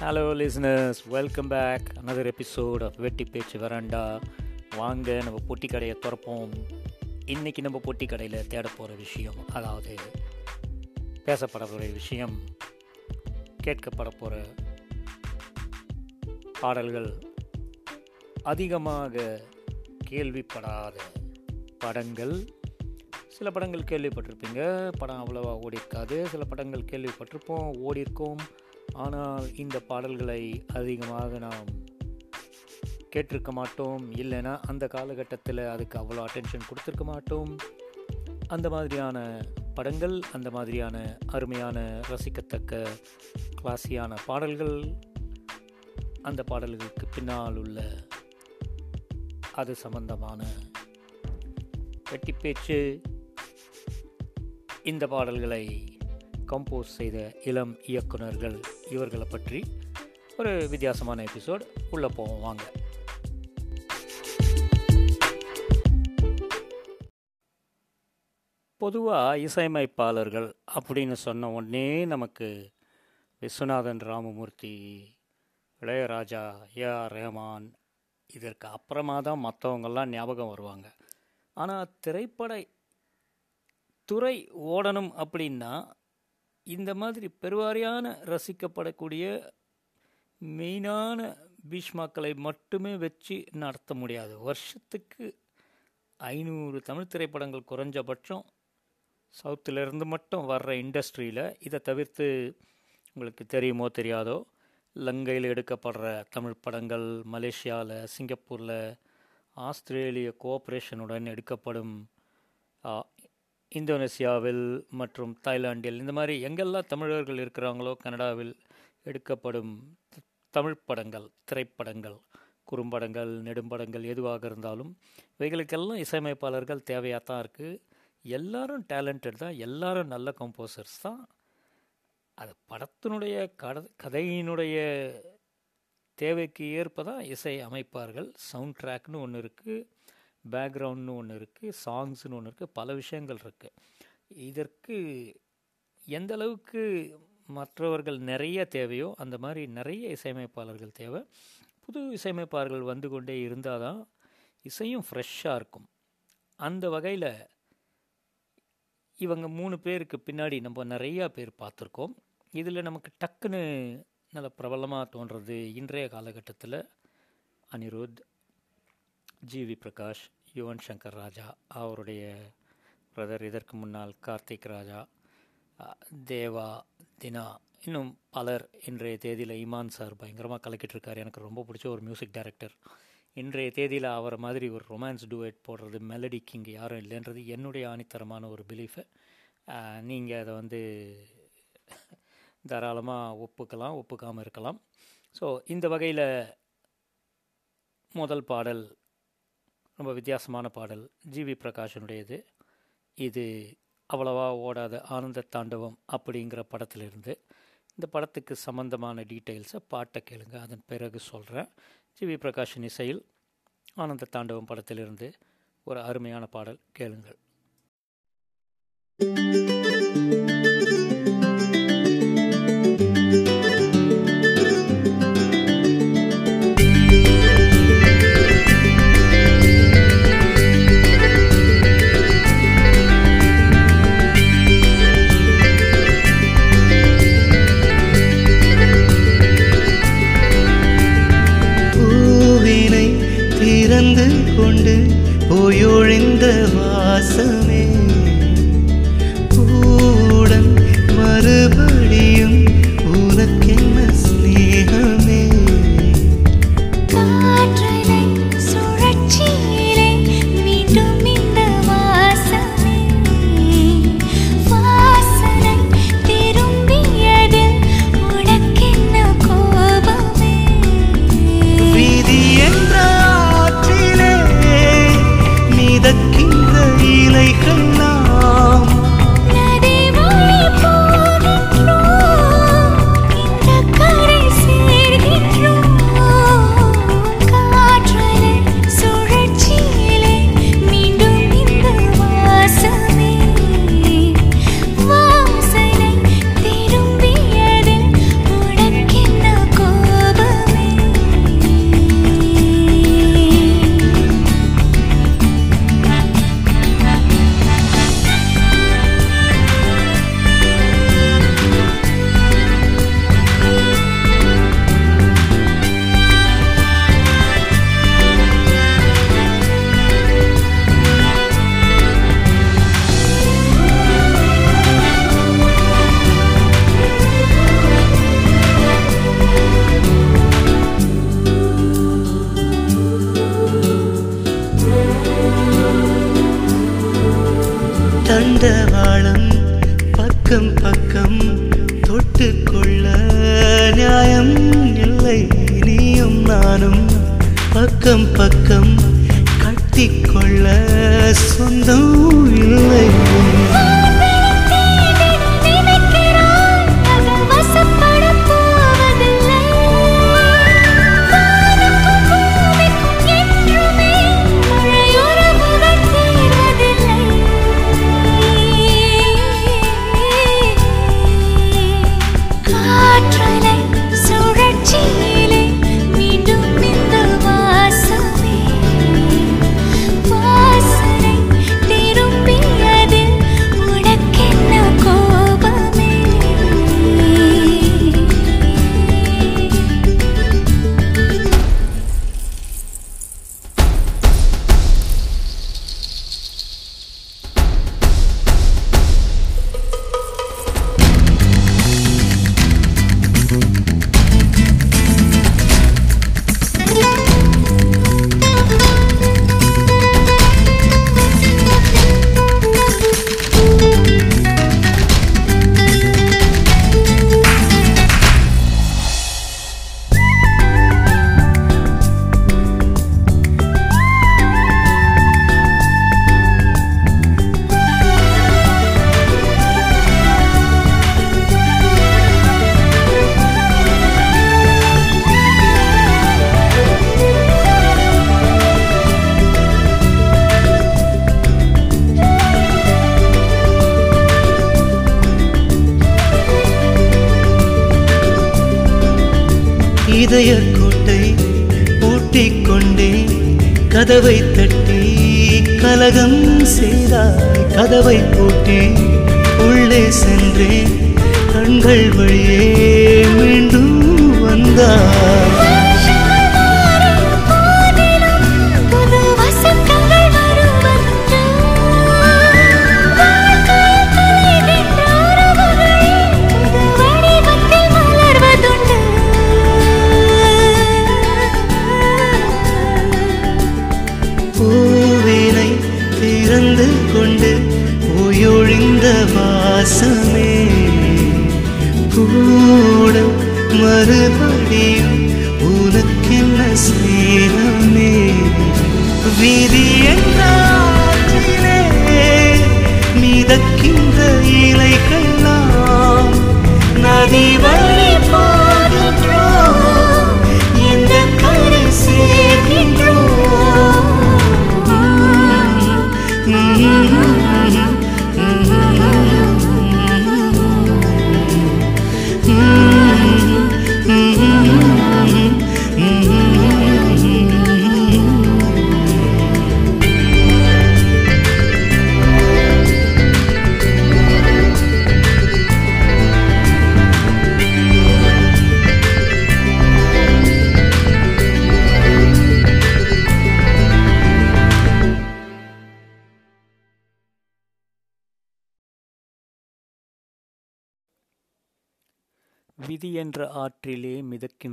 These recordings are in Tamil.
Hello listeners welcome back another episode of Vetti Pechu Varanda வாங்க நம்ம பொட்டி கடையை திறப்போம். இன்றைக்கி நம்ம பொட்டி கடையில் தேட போகிற விஷயம் அதாவது பேசப்பட போகிற விஷயம் கேட்கப்பட போகிற பாடல்கள் அதிகமாக கேள்விப்படாத படங்கள். சில படங்கள் கேள்விப்பட்டிருப்பீங்க. படம் அவ்வளோவா ஓடி இருக்காது சில படங்கள் கேள்விப்பட்டிருப்போம் ஓடிருக்கோம். இருக்கோம் ஆனால் இந்த பாடல்களை அதிகமாக நாம் கேட்டிருக்க மாட்டோம். இல்லைன்னா அந்த காலகட்டத்தில் அதுக்கு அவ்வளோ அட்டென்ஷன் கொடுத்துருக்க மாட்டோம். அந்த மாதிரியான படங்கள் அந்த மாதிரியான அருமையான ரசிக்கத்தக்க கிளாஸியான பாடல்கள் அந்த பாடல்களுக்கு பின்னால் உள்ள அது சம்பந்தமான வெட்டி பேச்சு இந்த பாடல்களை கம்போஸ் செய்த இளம் இயக்குனர்கள் இவர்களை பற்றி ஒரு வித்தியாசமான எபிசோட் உள்ளே போவோம் வாங்க. பொதுவாக இசையமைப்பாளர்கள் அப்படின்னு சொன்ன உடனே நமக்கு விஸ்வநாதன் ராமமூர்த்தி இளையராஜா ஏஆர் ரஹ்மான் இதற்கு அப்புறமா தான் மற்றவங்கெல்லாம் ஞாபகம் வருவாங்க. ஆனால் திரைப்பட துறை ஓடணும் அப்படின்னா இந்த மாதிரி பெருவாரியான ரசிக்கப்படக்கூடிய மெயினான பீஷ்மாக்களை மட்டுமே வச்சு நடத்த முடியாது. வருஷத்துக்கு ஐநூறு தமிழ் திரைப்படங்கள் குறைஞ்சபட்சம் சவுத்திலேருந்து மட்டும் வர்ற இண்டஸ்ட்ரியில் இதை தவிர்த்து உங்களுக்கு தெரியுமோ தெரியாதோ லங்கையில் எடுக்கப்படுற தமிழ் படங்கள் மலேசியாவில் சிங்கப்பூரில் ஆஸ்திரேலிய கோஆப்ரேஷனுடன் எடுக்கப்படும் இந்தோனேசியாவில் மற்றும் தாய்லாந்தில் இந்த மாதிரி எங்கெல்லாம் தமிழர்கள் இருக்கிறாங்களோ கனடாவில் எடுக்கப்படும் தமிழ் படங்கள் திரைப்படங்கள் குறும்படங்கள் நெடும்படங்கள் எதுவாக இருந்தாலும் இவைகளுக்கெல்லாம் இசையமைப்பாளர்கள் தேவையாக தான் இருக்குது எல்லாரும் டேலண்டட் தான் எல்லாரும் நல்ல கம்போசர்ஸ் தான். அது படத்தினுடைய கட கதையினுடைய தேவைக்கு ஏற்ப தான் இசை அமைப்பார்கள். சவுண்ட் ட்ராக்னு ஒன்று இருக்குது பேக்ரவுண்ட்னு ஒன்று இருக்குது சாங்ஸ்னு ஒன்று இருக்குது பல விஷயங்கள் இருக்குது இதற்கு எந்த அளவுக்கு மற்றவர்கள் நிறைய தேவையோ அந்த மாதிரி நிறைய இசையமைப்பாளர்கள் தேவை. புது இசையமைப்பாளர்கள் வந்து கொண்டே இருந்தால் தான் இசையும் ஃப்ரெஷ்ஷாக இருக்கும். அந்த வகையில் இவங்க மூணு பேருக்கு பின்னாடி நம்ம நிறையா பேர் பார்த்துருக்கோம். இதில் நமக்கு டக்குன்னு நல்ல பிரபலமாக தோன்றது இன்றைய காலகட்டத்தில் அனிருத் ஜிவி பிரகாஷ் யுவன் சங்கர் ராஜா அவருடைய பிரதர் இதற்கு முன்னால் கார்த்திக் ராஜா தேவா தினா இன்னும் பலர் இன்றைய தேதியில் இமான் சார் பயங்கரமாக கலக்கிட்டு இருக்கார் எனக்கு ரொம்ப பிடிச்ச ஒரு மியூசிக் டைரக்டர் இன்றைய தேதியில் அவரை மாதிரி ஒரு ரொமான்ஸ் டூவேட் போடுறது மெலடி கிங் யாரும் இல்லைன்றது என்னுடைய ஆணித்தரமான ஒரு பிலீஃபு நீங்கள் அதை வந்து தாராளமாக ஒப்புக்கலாம் ஒப்புக்காமல் இருக்கலாம். ஸோ இந்த வகையில் முதல் பாடல் ரொம்ப வித்தியாசமான பாடல். ஜிவி பிரகாஷனுடையது. இது அவ்வளவா ஓடாத ஆனந்த தாண்டவம் அப்படிங்கிற படத்திலிருந்து. இந்த படத்துக்கு சம்பந்தமான டீட்டெயில்ஸை பாட்டை கேளுங்க. அதன் பிறகு சொல்கிறேன் ஜிவி பிரகாஷன் இசையில் ஆனந்த தாண்டவம் படத்திலிருந்து ஒரு அருமையான பாடல் கேளுங்கள். பூவினை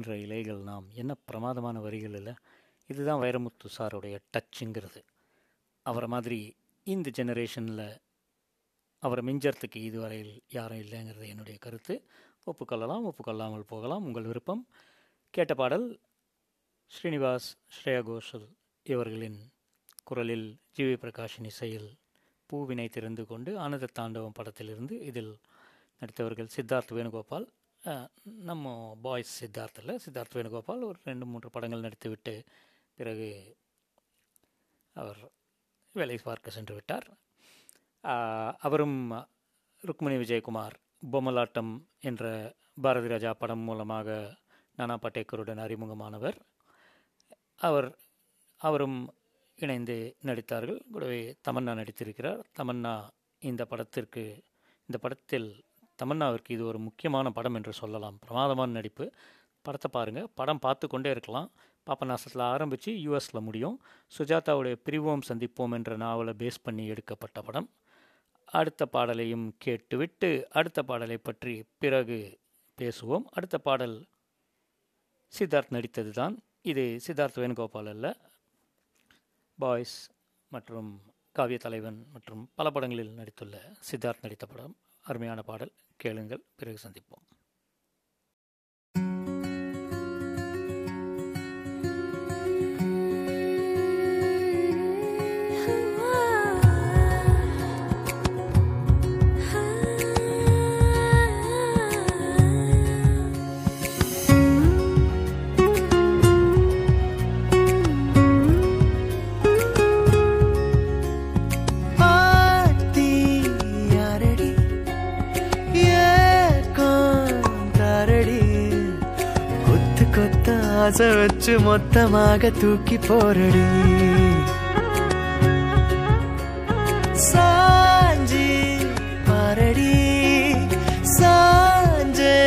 என்ற இலைகள் நாம் என்ன பிரமாதமான வரிகள் இல்லை இதுதான் வைரமுத்து சாருடைய டச்சுங்கிறது. அவரை மாதிரி இந்த ஜெனரேஷனில் அவரை மிஞ்சறதுக்கு இதுவரையில் யாரும் இல்லைங்கிறது என்னுடைய கருத்து. ஒப்புக்கொள்ளலாம் ஒப்புக்கொள்ளாமல் போகலாம். உங்கள் விருப்பம். கேட்ட பாடல் ஸ்ரீனிவாஸ் ஸ்ரேயா கோஷல் இவர்களின் குரலில் ஜிவி பிரகாஷின் இசையில் பூவினை திறந்து கொண்டு ஆனந்த தாண்டவம் படத்திலிருந்து இதில் நடித்தவர்கள் சித்தார்த் வேணுகோபால் நம்ம பாய்ஸ் சித்தார்த்தில் சித்தார்த் வேணுகோபால் ஒரு ரெண்டு மூன்று படங்கள் நடித்துவிட்டு பிறகு அவர் வேலை பார்க்க சென்று விட்டார். அவரும் ருக்மணி விஜயகுமார் பொம்மலாட்டம் என்ற பாரதி ராஜா படம் மூலமாக நானா பட்டேக்கருடன் அறிமுகமானவர். அவர் அவரும் இணைந்து நடித்தார்கள். கூடவே தமன்னா நடித்திருக்கிறார். தமன்னா இந்த படத்திற்கு இந்த படத்தில் தமன்னாவிற்கு இது ஒரு முக்கியமான படம் என்று சொல்லலாம். பிரமாதமான நடிப்பு. படத்தை பாருங்கள் படம் பார்த்து கொண்டே இருக்கலாம். பாப்பநாசத்தில் ஆரம்பித்து யூஎஸில் முடியும். சுஜாதாவுடைய பிரிவோம் சந்திப்போம் என்ற நாவலை பேஸ் பண்ணி எடுக்கப்பட்ட படம். அடுத்த பாடலையும் கேட்டுவிட்டு அடுத்த பாடலை பற்றி பிறகு பேசுவோம். அடுத்த பாடல் சித்தார்த் நடித்தது தான் இது சித்தார்த் வேணுகோபால் அல்ல. பாய்ஸ் மற்றும் காவிய தலைவன் மற்றும் பல படங்களில் நடித்துள்ள சித்தார்த் நடித்த படம். அருமையான பாடல். கேளுங்கள். பிறகு சந்திப்போம். ஆசை வச்சு மொத்தமாக தூக்கி போரடி. சாஞ்சி பாரடி. சாஞ்சே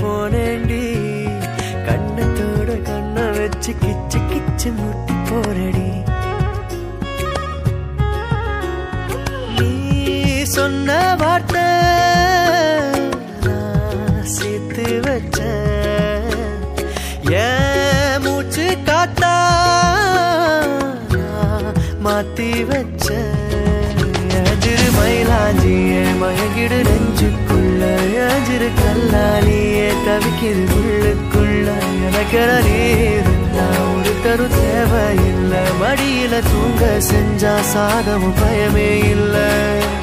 போனேண்டி. கண்ணத்தோட கண்ணை வச்சு கிச்சு கிச்சு முட்டி போரடி. ஒரு கல்லாலேயே தவிக்கிது உள்ளுக்குள்ள. எனக்கென நீ இருந்தா ஒரு தரு தேவையில்லை. மடியில தூங்க செஞ்சா சாதமும் பயமே இல்லை.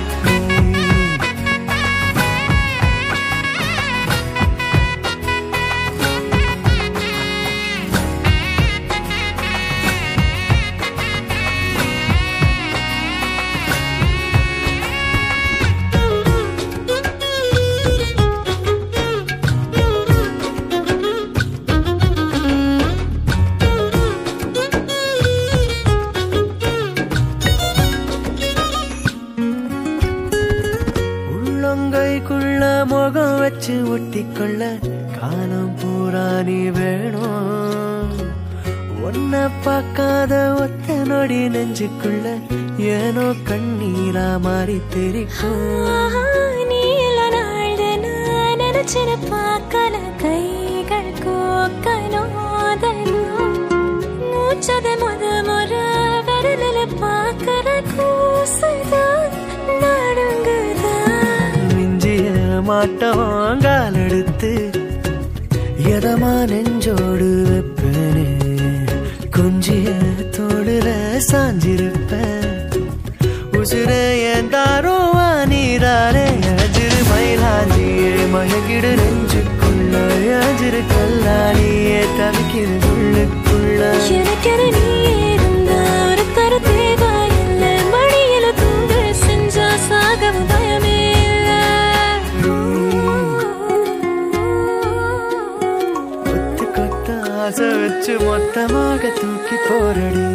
நெஞ்சுக்குள்ள ஏனோ கண்ணீரா மாறி தெரிக்கும். நீல நாள் நான் நினைச்சின பார்க்கல. கைகள் கோக்கனோதனும் மூச்சத முத முற விரலில பார்க்கற கூசுதான் நடுங்குதான் மிஞ்சிய மாட்டோம் கால் எடுத்து எதமா நெஞ்சோடு வைப்பேனே. கொஞ்சிய தோடுல சாஞ்சிருப்பேன் உசுர என் தாரோ நீராரே அஜிரு மயிலாஞ்சியே மயங்கிடு நெஞ்சுக்குள்ள. அஜிரு கல்லாலியே தவிக்கிது உள்ளுக்குள்ள. எனக்கென நீ இருந்தா ஒரு கரு தேவையில்லை. மடியில தூங்க செஞ்சா சாகவும் பயமே கொத்து கொத்த ஆசை வச்சு மொத்தமாக தூக்கி போரடி.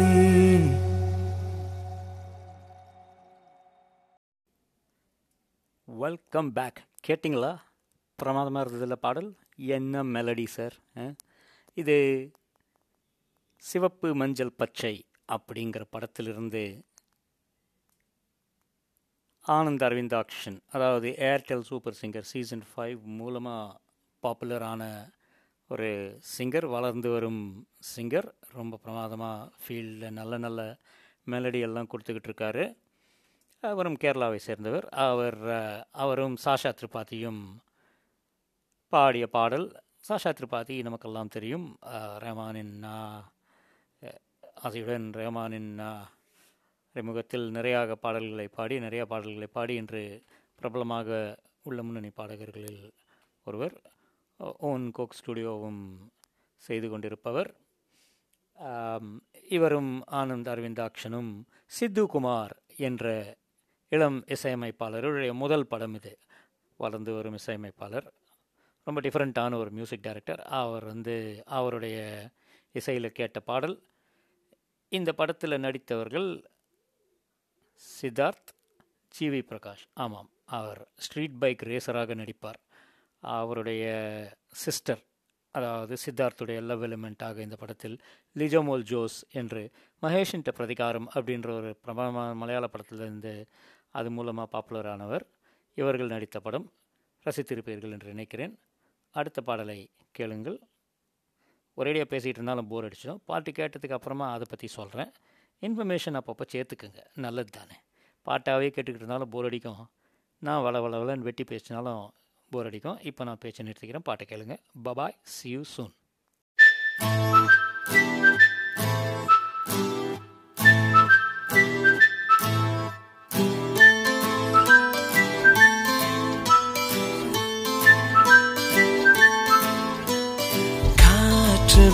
வெல்கம் பேக் கேட்டிங்களா? பிரமாதமாக இருந்ததில்ல பாடல்? என்ன மெலடி சார் இது சிவப்பு மஞ்சள் பச்சை அப்படிங்கிற படத்திலிருந்து ஆனந்த் அரவிந்தாக்ஷன் அதாவது Airtel super singer season five மூலமாக பாப்புலரான ஒரு சிங்கர் வளர்ந்து வரும் சிங்கர் ரொம்ப பிரமாதமாக ஃபீல்டில் நல்ல நல்ல மெலடி எல்லாம் கொடுத்துக்கிட்டு இருக்காரு. அவரும் கேரளாவை சேர்ந்தவர். அவர் அவரும் சாஷா திரிபாதியும் பாடிய பாடல். சாஷா திரிபாதி நமக்கெல்லாம் தெரியும். ரஹமானின் ரஹ்மானின் அஹ், ரஹ்மானின் அறிமுகத்தில் நிறையாக பாடல்களை பாடி நிறைய பாடல்களை பாடி இன்று பிரபலமாக உள்ள முன்னணி பாடகர்களில் ஒருவர். ஓன் கோக் ஸ்டுடியோவும் செய்து கொண்டிருப்பவர். இவரும் ஆனந்த் அரவிந்தாக்ஷனும் சித்து குமார் என்ற இளம் இசையமைப்பாளருடைய முதல் படம் இது. வளர்ந்து வரும் இசையமைப்பாளர். ரொம்ப டிஃப்ரெண்ட்டான ஒரு மியூசிக் டைரக்டர் அவர் வந்து அவருடைய இசையில் கேட்ட பாடல். இந்த படத்தில் நடித்தவர்கள் சித்தார்த் ஜிவி பிரகாஷ். ஆமாம். அவர் ஸ்ட்ரீட் பைக் ரேசராக நடிப்பார். அவருடைய சிஸ்டர் அதாவது சித்தார்த்துடைய லவ் எலிமெண்ட்டாக இந்த படத்தில் லிஜோமோல் ஜோஸ் என்று மகேஷின்ட பிரதிகாரம் அப்படின்ற ஒரு பிரபலமான மலையாள படத்திலிருந்து அது மூலமாக பாப்புலர் ஆனவர் இவர்கள் நடித்த படம் ரசித்திருப்பீர்கள் என்று நினைக்கிறேன். அடுத்த பாடலை கேளுங்கள். ஒரேடியாக பேசிகிட்டு இருந்தாலும் போர் அடிச்சிடும். பாட்டு கேட்டதுக்கு அப்புறமா அதை பற்றி சொல்கிறேன் இன்ஃபர்மேஷன் அப்பப்போ சேர்த்துக்குங்க. நல்லது தானே. பாட்டாகவே கேட்டுக்கிட்டு இருந்தாலும் போர் அடிக்கும். நான் வள வளவலன்னு வெட்டி பேசினாலும் போர் அடிக்கும். இப்போ நான் பேச்சு நிறுத்திக்கிறேன். பாட்டை கேளுங்க. பபாய் சியூ சூன்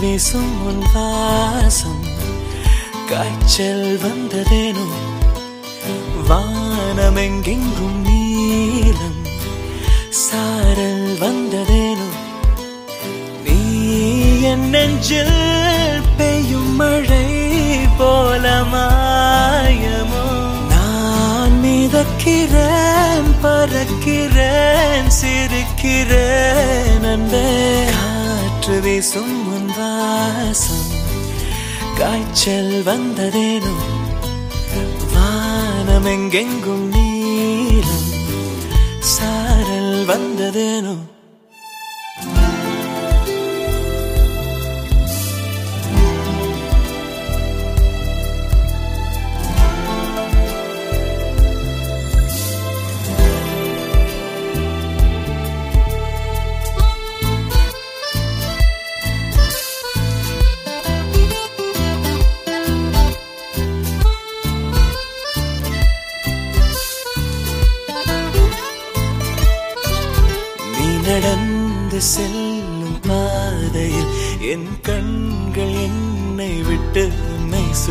வீசும் உன் வாசம். காய்ச்சல் வந்ததேனோ? வானமெங்கெங்கும் நீளம் சாரல் வந்ததேனோ? நீ என் நெஞ்சில் பெய்யும் மழை போல மாயமோ? நான் மிதக்கிறேன் பறக்கிறேன் சிரிக்கிறேன் அன்பே. காற்று வீசும் உன் வாசம் காய்ச்சல் வந்ததேனோ வானமெங்கெங்கும் நீளம். சாரல் வந்ததேனோ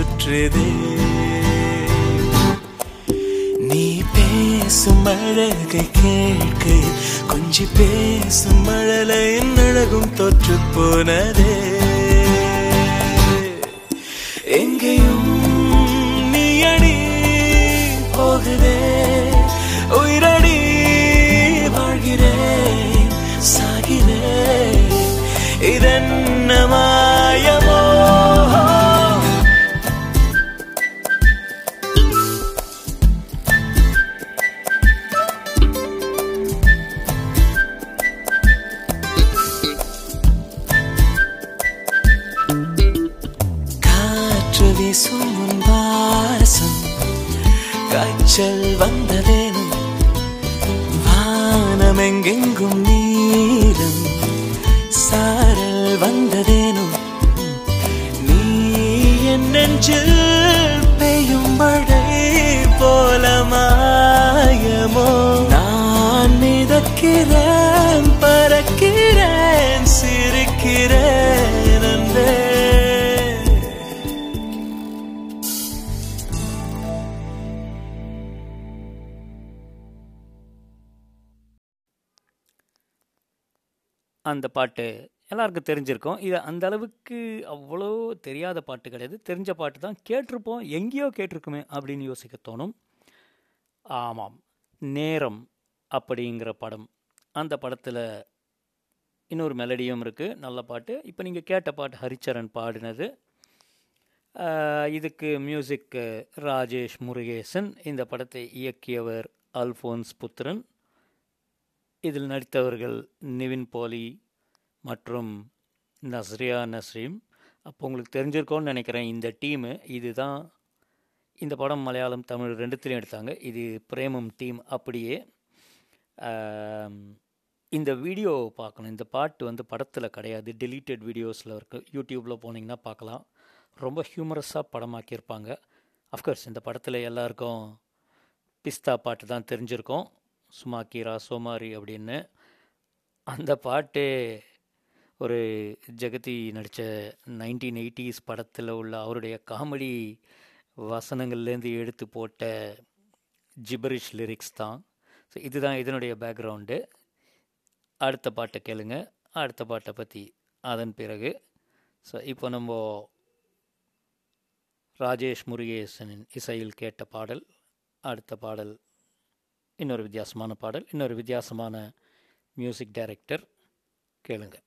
சுற்றுதே. நீ பேசும் அழகை கேட்க கொஞ்சி பேசும் மழலையின் அழகும் தோற்று போனதே. வானமெங்கெங்கும் நீரம் சாரல் வந்ததேனும் நீ என் நெஞ்சில் அந்த பாட்டு எல்லாருக்கும் தெரிஞ்சிருக்கும். இது அந்த அளவுக்கு அவ்வளோ தெரியாத பாட்டு கிடையாது. தெரிஞ்ச பாட்டு தான் கேட்டிருப்போம். எங்கேயோ கேட்டிருக்குமே அப்படின்னு யோசிக்க தோணும். ஆமாம். நேரம் அப்படிங்கிற படம். அந்த படத்தில் இன்னொரு மெலடியும் இருக்குது நல்ல பாட்டு. இப்போ நீங்கள் கேட்ட பாட்டு ஹரிச்சரன் பாடினது. இதுக்கு மியூசிக் ராஜேஷ் முருகேசன். இந்த படத்தை இயக்கியவர் அல்ஃபோன்ஸ் புத்திரன். இதில் நடித்தவர்கள் நிவின் போலி மற்றும் நஸ்ரியா நஸ்ரீம். அப்போ உங்களுக்கு தெரிஞ்சிருக்கோன்னு நினைக்கிறேன் இந்த டீமு இதுதான். இந்த படம் மலையாளம் தமிழ் ரெண்டுத்துலையும் எடுத்தாங்க. இது பிரேமம் டீம் அப்படியே. இந்த வீடியோ பார்க்கணும். இந்த பாட்டு வந்து படத்தில் கிடையாது. டெலீட்டட் வீடியோஸில் இருக்குது யூடியூப்பில் போனீங்கன்னா பார்க்கலாம். ரொம்ப ஹியூமரஸாக படமாக்கியிருப்பாங்க. அஃப்கோர்ஸ் இந்த படத்தில் எல்லாருக்கும் பிஸ்தா பாட்டு தான் தெரிஞ்சிருக்கோம். சுமா கீரா சோமாரி அப்படின்னு. அந்த பாட்டு ஒரு ஜெகதி நடித்த நைன்டீன் எயிட்டிஸ் படத்தில் உள்ள அவருடைய காமெடி வசனங்கள்லேருந்து எடுத்து போட்ட ஜிபரிஷ் லிரிக்ஸ் தான். ஸோ இதுதான் இதனுடைய பேக்ரவுண்டு. அடுத்த பாட்டை கேளுங்க. அடுத்த பாட்டை பற்றி அதன் பிறகு. ஸோ இப்போ நம்ம ராஜேஷ் முருகேசனின் இசையில் கேட்ட பாடல் அடுத்த பாடல் இன்னொரு வித்தியாசமான பாடல் இன்னொரு வித்தியாசமான மியூசிக் டைரக்டர் கேளுங்கள்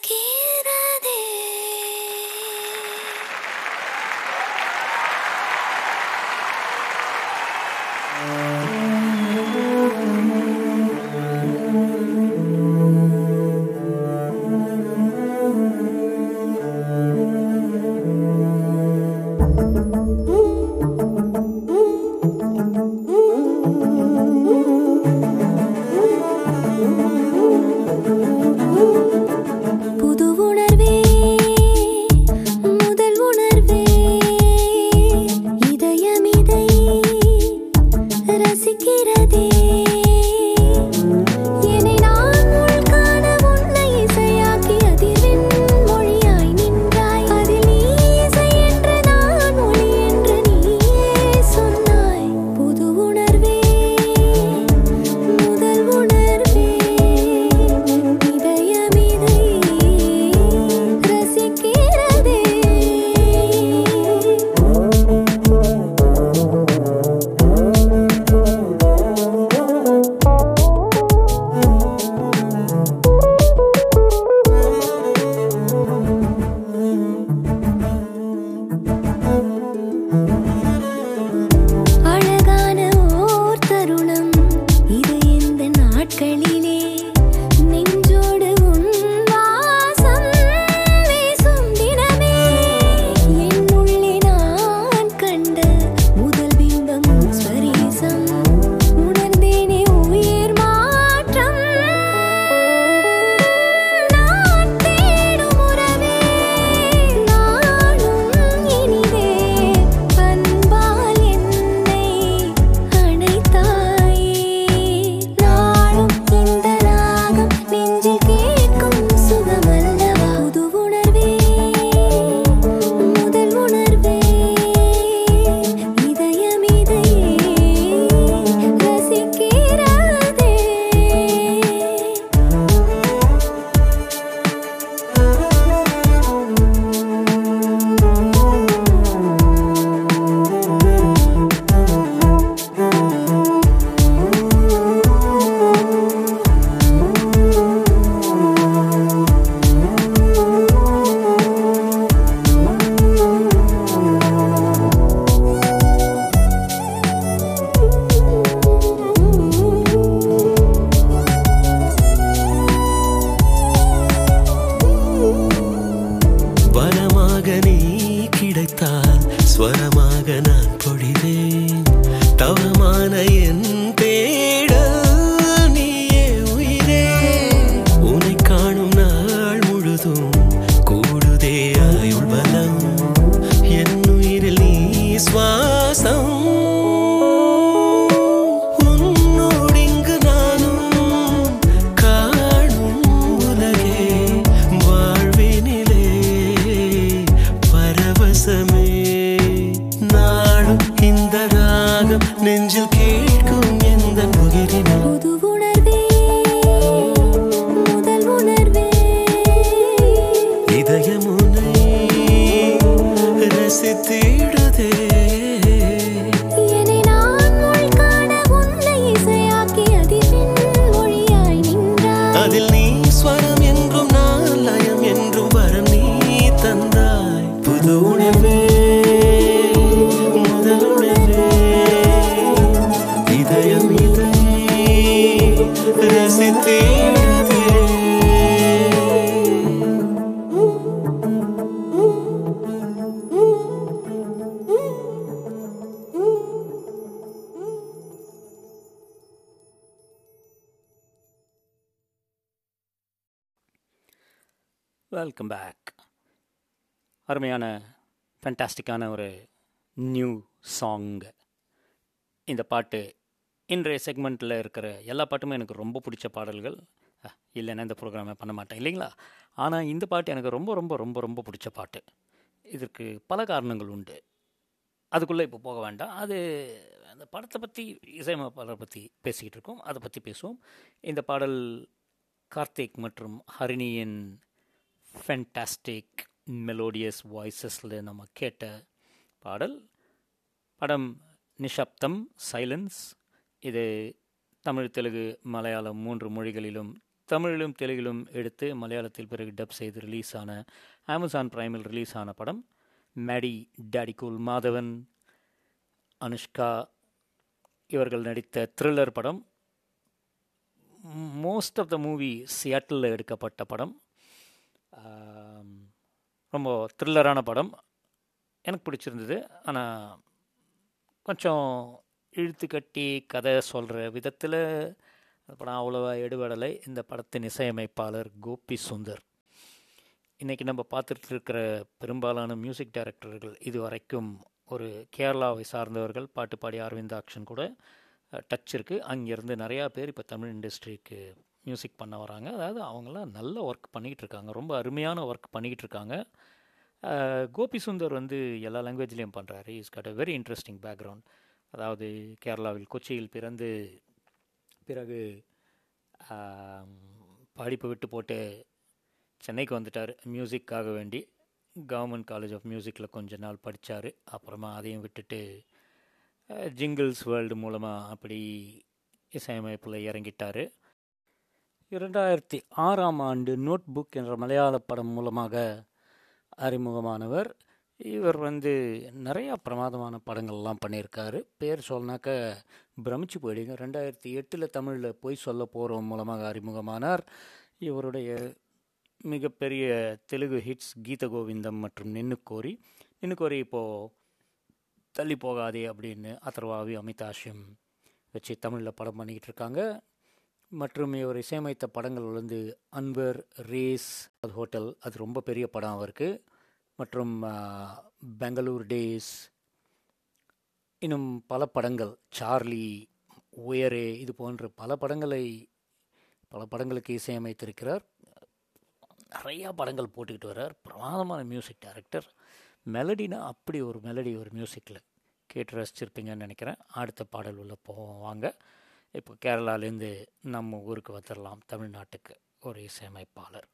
ஃபேண்டாஸ்டிக்கான ஒரு நியூ சாங் இந்த பாட்டு இன்றைய செக்மெண்ட்டில் இருக்கிற எல்லா பாட்டுமே எனக்கு ரொம்ப பிடிச்ச பாடல்கள். இல்லைன்னா இந்த ப்ரோக்ராமே பண்ண மாட்டேன் இல்லைங்களா? ஆனால் இந்த பாட்டு எனக்கு ரொம்ப ரொம்ப ரொம்ப ரொம்ப பிடிச்ச பாட்டு. இதற்கு பல காரணங்கள் உண்டு. அதுக்குள்ளே இப்போ போக வேண்டாம். அது அந்த படத்தை பற்றி இசையமைப்பாளர் பற்றி பேசிக்கிட்டு இருக்கோம். அதை பற்றி பேசுவோம். இந்த பாடல் கார்த்திக் மற்றும் ஹரிணியின் ஃபென்டாஸ்டிக் மெலோடியஸ் வாய்ஸஸில் நம்ம கேட்ட பாடல் படம் நிஷப்தம் சைலன்ஸ் இது தமிழ் தெலுங்கு மலையாளம் மூன்று மொழிகளிலும் தமிழிலும் தெலுங்கிலும் எடுத்து மலையாளத்தில் பிறகு டப் செய்து ரிலீஸ் ஆன அமேசான் பிரைமில் ரிலீஸ் ஆன படம் Maddy Daddy cool Madhavan Anushka இவர்கள் நடித்த த்ரில்லர் படம் மோஸ்ட் ஆஃப் த மூவி சியாட்டிலில் எடுக்கப்பட்ட படம். ரொம்ப த்ரில்லரான படம். எனக்கு பிடிச்சிருந்தது. ஆனால் கொஞ்சம் இழுத்து கட்டி கதை சொல்கிற விதத்தில் அந்த படம் அவ்வளோவா எடுபடலை. இந்த படத்தின் இசையமைப்பாளர் கோபி சுந்தர். இன்றைக்கி நம்ம பார்த்துட்டு இருக்கிற பெரும்பாலான மியூசிக் டைரக்டர்கள் இது வரைக்கும் ஒரு கேரளாவை சார்ந்தவர்கள் பாட்டு பாடி அரவிந்தாக்ஷன் கூட டச் இருக்குது அங்கேருந்து நிறையா பேர் இப்போ தமிழ் இண்டஸ்ட்ரிக்கு மியூசிக் பண்ண வராங்க. அதாவது அவங்களாம் நல்ல ஒர்க் பண்ணிக்கிட்டு இருக்காங்க ரொம்ப அருமையான ஒர்க் பண்ணிக்கிட்டு இருக்காங்க கோபி சுந்தர் வந்து எல்லா லாங்குவேஜ்லேயும் பண்ணுறாரு is got a very interesting background அதாவது கேரளாவில் கொச்சியில் பிறந்து பிறகு படிப்பு விட்டு போட்டு சென்னைக்கு வந்துட்டார். மியூசிக்காக வேண்டி கவர்மெண்ட் காலேஜ் ஆஃப் மியூசிக்கில் கொஞ்ச நாள் படித்தார் அப்புறமா அதையும் விட்டுட்டு ஜிங்கிள்ஸ் வேர்ல்டு மூலமாக அப்படி இசையமைப்பில் இறங்கிட்டார். இரண்டாயிரத்தி ஆறாம் ஆண்டு நோட் புக் என்ற மலையாள படம் மூலமாக அறிமுகமானவர். இவர் வந்து நிறையா பிரமாதமான படங்கள்லாம் பண்ணியிருக்காரு. பேர் சொன்னாக்க பிரமிச்சு போயிடுங்க. ரெண்டாயிரத்தி எட்டில் தமிழில் போய் சொல்ல போகிறோம் மூலமாக அறிமுகமானார். இவருடைய மிகப்பெரிய தெலுங்கு ஹிட்ஸ் கீத கோவிந்தம் மற்றும் நின்னுக்கோரி. நின்னுக்கோரி இப்போது தள்ளி போகாதே அப்படின்னு அத்தர்வாவி அமிதாஷியம் வச்சு தமிழில் படம் பண்ணிக்கிட்டு இருக்காங்க. மற்றும் இவர் இசையமைத்த படங்கள் வந்து அன்வர் ரேஸ் அது ஹோட்டல். அது ரொம்ப பெரிய படம் அவருக்கு. மற்றும் பெங்களூர் டேஸ். இன்னும் பல படங்கள். சார்லி உயரே இது போன்ற பல படங்களை பல படங்களுக்கு இசையமைத்திருக்கிறார். நிறையா படங்கள் போட்டுக்கிட்டு வர்றார். பிரமாதமான மியூசிக் டைரக்டர் மெலடினா அப்படி ஒரு மெலடி ஒரு மியூசிக்கில் கேட்டு ரசிச்சிருப்பீங்கன்னு நினைக்கிறேன். அடுத்த பாடல் உள்ள போவாங்க வாங்க. இப்போ கேரளாலேருந்து நம்ம ஊருக்கு வந்துடலாம் தமிழ்நாட்டுக்கு ஒரு இசையமைப்பாளர்.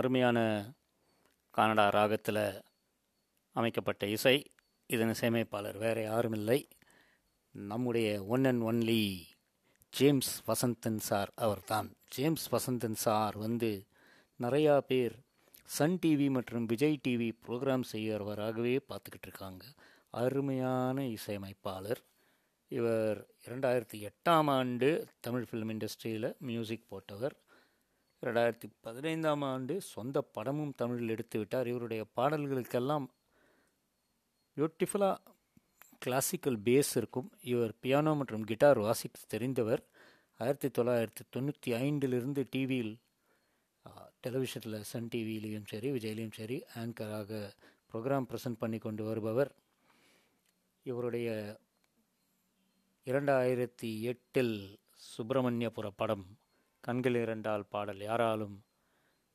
அருமையான கனடா ராகத்தில் அமைக்கப்பட்ட இசை. இதன் இசையமைப்பாளர் வேறு யாரும் இல்லை. நம்முடைய one and only James Vasanthan sir அவர்தான். ஜேம்ஸ் வசந்தன் சார் வந்து நிறையா பேர் சன் டிவி மற்றும் விஜய் டிவி ப்ரோக்ராம் செய்கிறவராகவே பார்த்துக்கிட்டு இருக்காங்க. அருமையான இசையமைப்பாளர். இவர் இரண்டாயிரத்தி எட்டாம் ஆண்டு தமிழ் ஃபிலிம் இண்டஸ்ட்ரியில் மியூசிக் போட்டவர். ரெண்டாயிரத்தி பதினைந்தாம் ஆண்டு சொந்த படமும் தமிழில் எடுத்து விட்டார். இவருடைய பாடல்களுக்கெல்லாம் பியூட்டிஃபுல்லாக கிளாசிக்கல் பேஸ் இருக்கும். இவர் பியானோ மற்றும் கிட்டார் வாசிக்க தெரிந்தவர். ஆயிரத்தி தொள்ளாயிரத்தி தொண்ணூற்றி ஐந்திலிருந்து டிவியில் டெலிவிஷனில் சன் டிவியிலையும் சரி விஜய்லையும் சரி ஆங்கராக ப்ரோக்ராம் ப்ரெசென்ட் பண்ணி கொண்டு வருபவர். இவருடைய இரண்டாயிரத்தி எட்டில் சுப்பிரமணியபுர படம் கண்கள் இரண்டால் பாடல். யாராலும்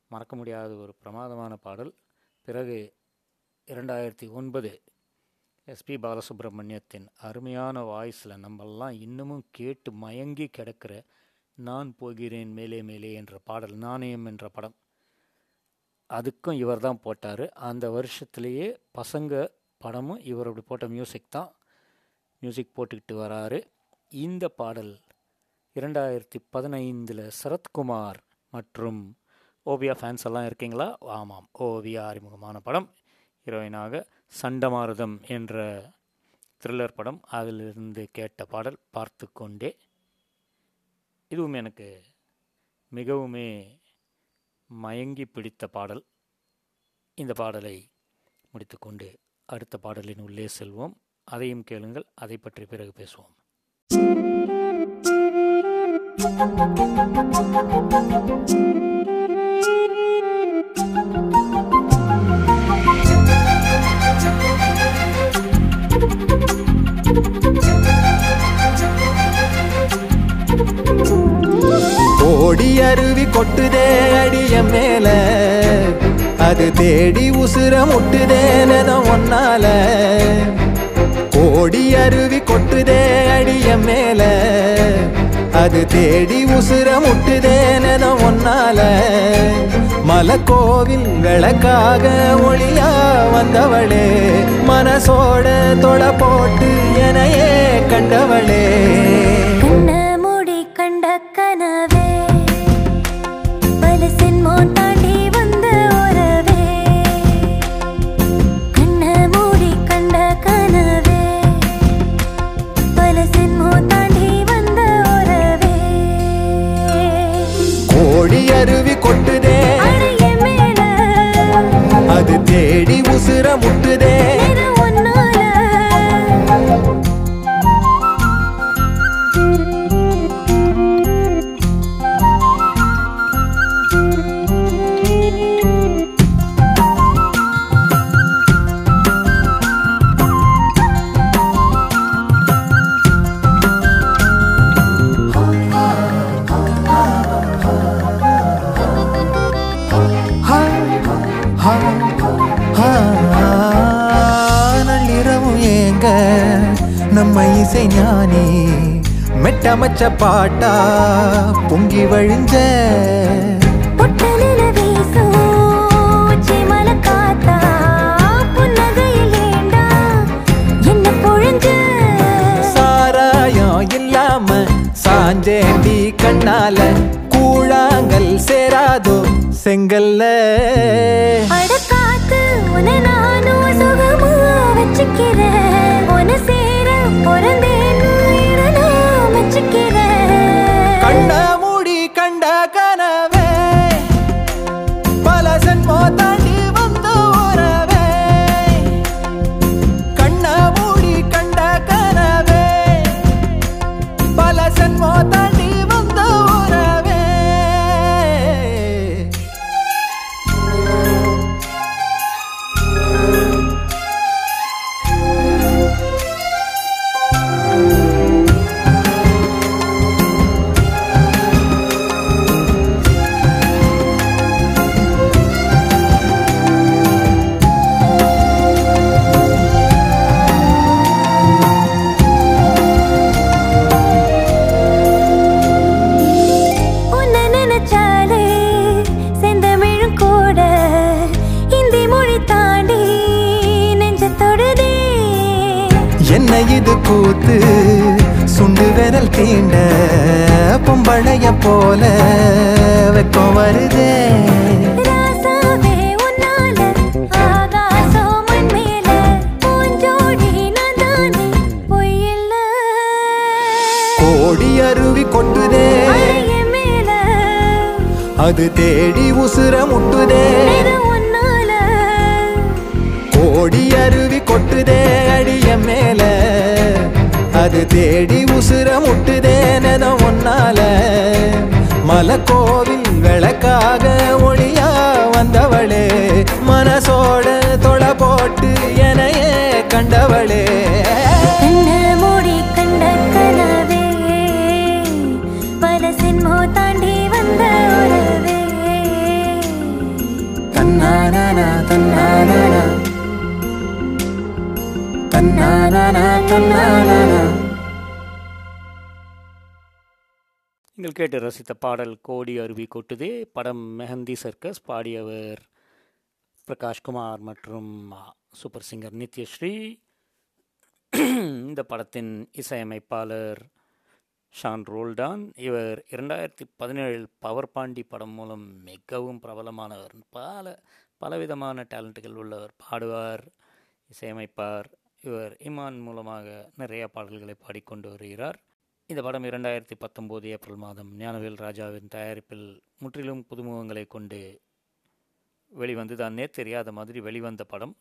மறக்க முடியாத ஒரு பிரமாதமான பாடல். பிறகு இரண்டாயிரத்தி ஒன்பது எஸ்பி பாலசுப்ரமணியத்தின் அருமையான வாய்ஸில் நம்மெல்லாம் இன்னமும் கேட்டு மயங்கி கிடக்கிற நான் போகிறேன் மேலே மேலே என்ற பாடல் நாணயம் என்ற படம். அதுக்கும் இவர் தான் போட்டார். அந்த வருஷத்துலேயே பசங்க படமும் இவர் அப்படி போட்ட மியூசிக் தான். மியூசிக் போட்டுக்கிட்டு வராரு. இந்த பாடல் இரண்டாயிரத்தி பதினைந்தில் சரத்குமார் மற்றும் ஓவியா ஃபேன்ஸ் எல்லாம் இருக்கீங்களா? ஆமாம். ஓவியா அறிமுகமான படம் ஹீரோயினாக சண்டமாருதம் என்ற த்ரில்லர் படம் அதிலிருந்து கேட்ட பாடல் பார்த்து கொண்டே. இதுவும் எனக்கு மிகவுமே மயங்கி பிடித்த பாடல். இந்த பாடலை முடித்துக்கொண்டு அடுத்த பாடலின் உள்ளே செல்வோம். அதையும் கேளுங்கள். அதை பற்றி பிறகு பேசுவோம். ஓடி அருவி கொட்டுதே அடிய மேல. அது தேடி உசுர முட்டுதே ஒன்னால. கோடி அருவி கொட்டுதே அடிய மேல. அது தேடி உசுர முட்டுதேனதான் ஒன்னால. மலக்கோவில் விளக்காக ஒளியா வந்தவளே மனசோட தொலை போட்டு எனையே கண்டவளே. தேடி உசுர முட்டுதே மெட்டமச்ச பாட்டா? பொங்கி வழிஞ்ச சாஞ்சேண்டி கண்ணால கூழாங்கல் சேராதோ செங்கல்ல? நீங்கள் ரசித்த பாடல் கோடி அருவி கொட்டுதே படம் மெஹந்தி சர்க்கஸ் பாடியவர் பிரகாஷ்குமார் மற்றும் சூப்பர் சிங்கர் நித்யஸ்ரீ. இந்த படத்தின் இசையமைப்பாளர் ஷான் ரோல்டான். இவர் இரண்டாயிரத்தி பதினேழில் பவர் பாண்டி படம் மூலம் மிகவும் பிரபலமானவர். பல பலவிதமான டேலண்ட்டுகள் உள்ளவர். பாடுவார் இசையமைப்பார். இவர் இமான் மூலமாக நிறைய பாடல்களை பாடிக்கொண்டு வருகிறார். இந்த படம் இரண்டாயிரத்தி பத்தொம்போது ஏப்ரல் மாதம் ஞானவேல் ராஜாவின் தயாரிப்பில் முற்றிலும் புதுமுகங்களை கொண்டு வெளிவந்து தானே தெரியாத மாதிரி வெளிவந்த படம்.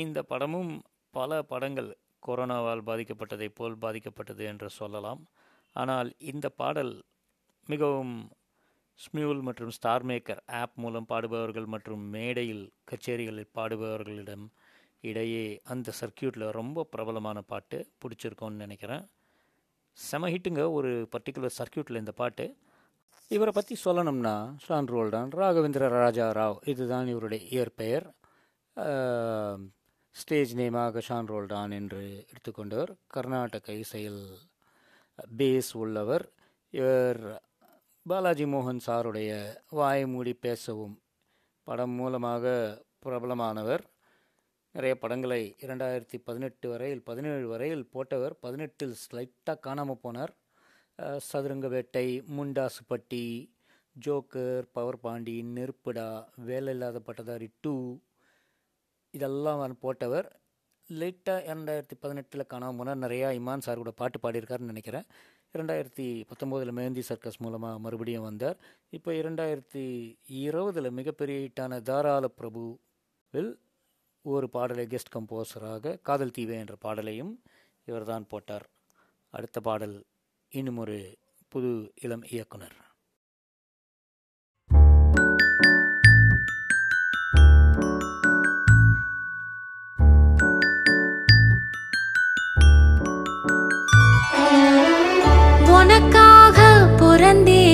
இந்த படமும் பல படங்கள் கொரோனாவால் பாதிக்கப்பட்டதைப் போல் பாதிக்கப்பட்டது என்று சொல்லலாம். ஆனால் இந்த பாடல் மிகவும் ஸ்மியூல் மற்றும் ஸ்டார் மேக்கர் ஆப் மூலம் பாடுபவர்கள் மற்றும் மேடையில் கச்சேரிகளில் பாடுபவர்களிடம் இடையே அந்த சர்க்கியூட்டில் ரொம்ப பிரபலமான பாட்டு பிடிச்சிருக்கோன்னு நினைக்கிறேன். செம ஹிட்டுங்க ஒரு பர்டிகுலர் சர்க்கியூட்டில் இந்த பாட்டு. இவரை பற்றி சொல்லணும்னா ஷான் ரோல்டான் ராகவேந்திர ராஜா ராவ் இதுதான் இவருடைய இயற்பெயர். ஸ்டேஜ் நேமாக ஷான் ரோல்டான் என்று எடுத்துக்கொண்டவர். கர்நாடக இசையில் பேஸ் உள்ளவர். இவர் பாலாஜி மோகன் சாருடைய வாய் மூடி பேசவும் படம் மூலமாக பிரபலமானவர். நிறைய படங்களை இரண்டாயிரத்தி பதினெட்டு வரையில் பதினேழு வரையில் போட்டவர் பதினெட்டில் ஸ்லைட்டாக காணாமல் போனார். சதுரங்க வேட்டை முண்டாசுப்பட்டி ஜோக்கர் பவர் பாண்டி நெருப்பிடா வேலை இல்லாத பட்டதாரி டூ இதெல்லாம் போட்டவர். லைட்டாக இரண்டாயிரத்தி பதினெட்டில் காணாமல் போனால் நிறையா இமான் சார் கூட பாட்டு பாடியிருக்காருன்னு நினைக்கிறேன். இரண்டாயிரத்தி பத்தொம்போதில் மேந்தி சர்க்கஸ் மூலமாக மறுபடியும் வந்தார். இப்போ இரண்டாயிரத்தி இருபதில் மிகப்பெரிய ஹிட்டான தாராள பிரபுவில் ஒரு பாடலை கெஸ்ட் கம்போசராக காதல் தீவே என்ற பாடலையும் இவர்தான் போட்டார். அடுத்த பாடல் இன்னும் ஒரு புது இளம் இயக்குனர். உனக்காக பிறந்தே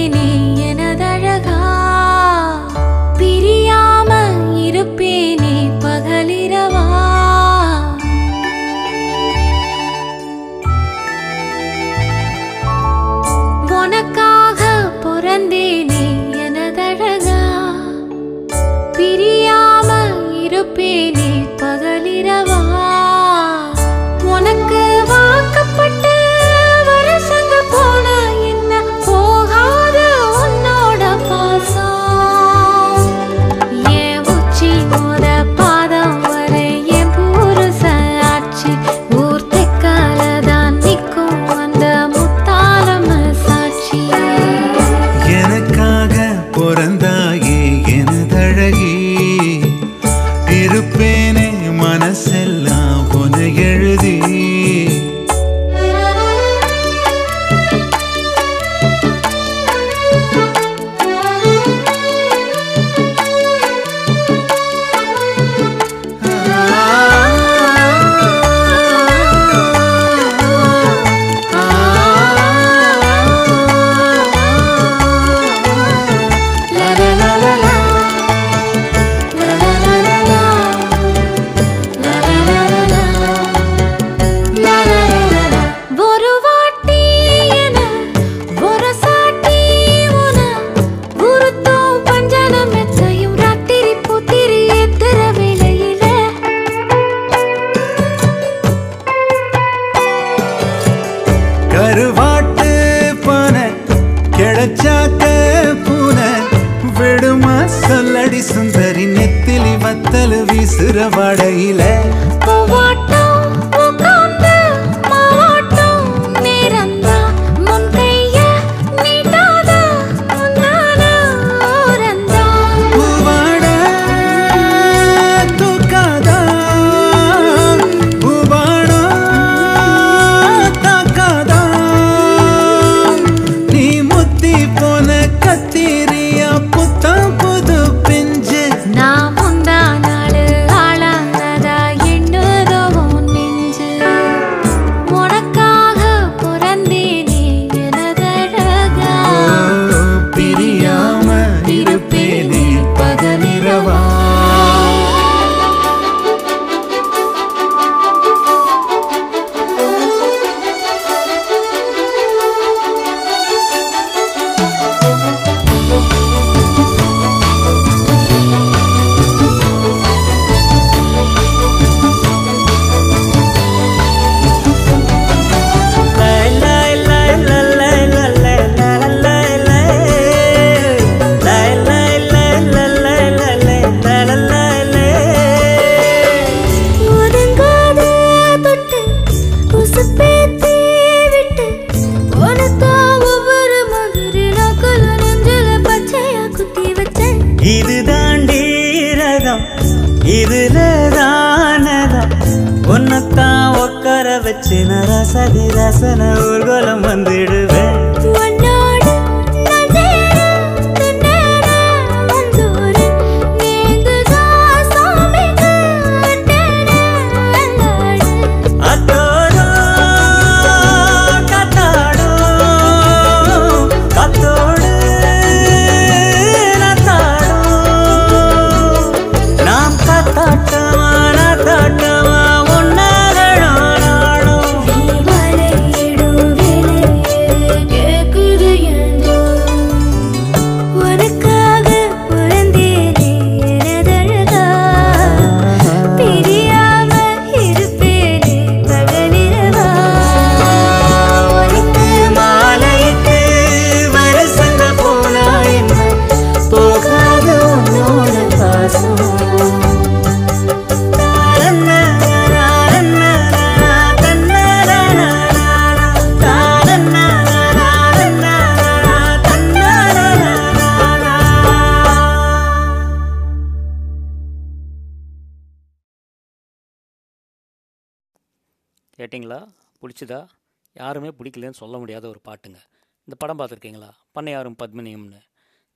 யாருமே பிடிக்கலன்னு சொல்ல முடியாத ஒரு பாட்டுங்க. இந்த படம் பார்த்துருக்கீங்களா? பண்ணையாரும் பத்மினியும்னு.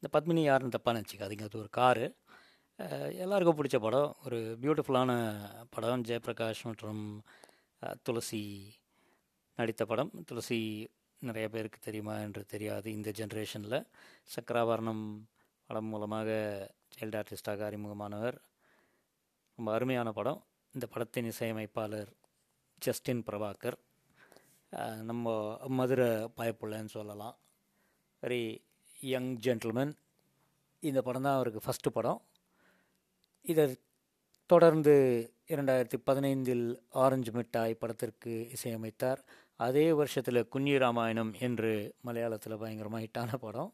இந்த பத்மினி யாருன்னு தப்பாக நினச்சிக்காதீங்க. அது ஒரு காரு. எல்லாருக்கும் பிடிச்ச படம். ஒரு பியூட்டிஃபுல்லான படம். ஜெயபிரகாஷ் மற்றும் துளசி நடித்த படம். துளசி நிறைய பேருக்கு தெரியுமா என்று தெரியாது இந்த ஜென்ரேஷனில் சக்கராபரணம் படம் மூலமாக சைல்டு ஆர்டிஸ்டாக அறிமுகமானவர். ரொம்ப அருமையான படம். இந்த படத்தின் இசையமைப்பாளர் ஜஸ்டின் பிரபாகர். நம்ம மதுரை பயப்புள்ளன்னு சொல்லலாம். வெரி யங் ஜென்டில்மேன் இந்த படம் தான் அவருக்கு ஃபஸ்ட்டு படம். இதை தொடர்ந்து இரண்டாயிரத்தி பதினைந்தில் ஆரஞ்சு மிட்டாய் படத்திற்கு இசையமைத்தார். அதே வருஷத்தில் குஞ்சி ராமாயணம் என்று மலையாளத்தில் பயங்கரமாக ஹிட்டான படம்.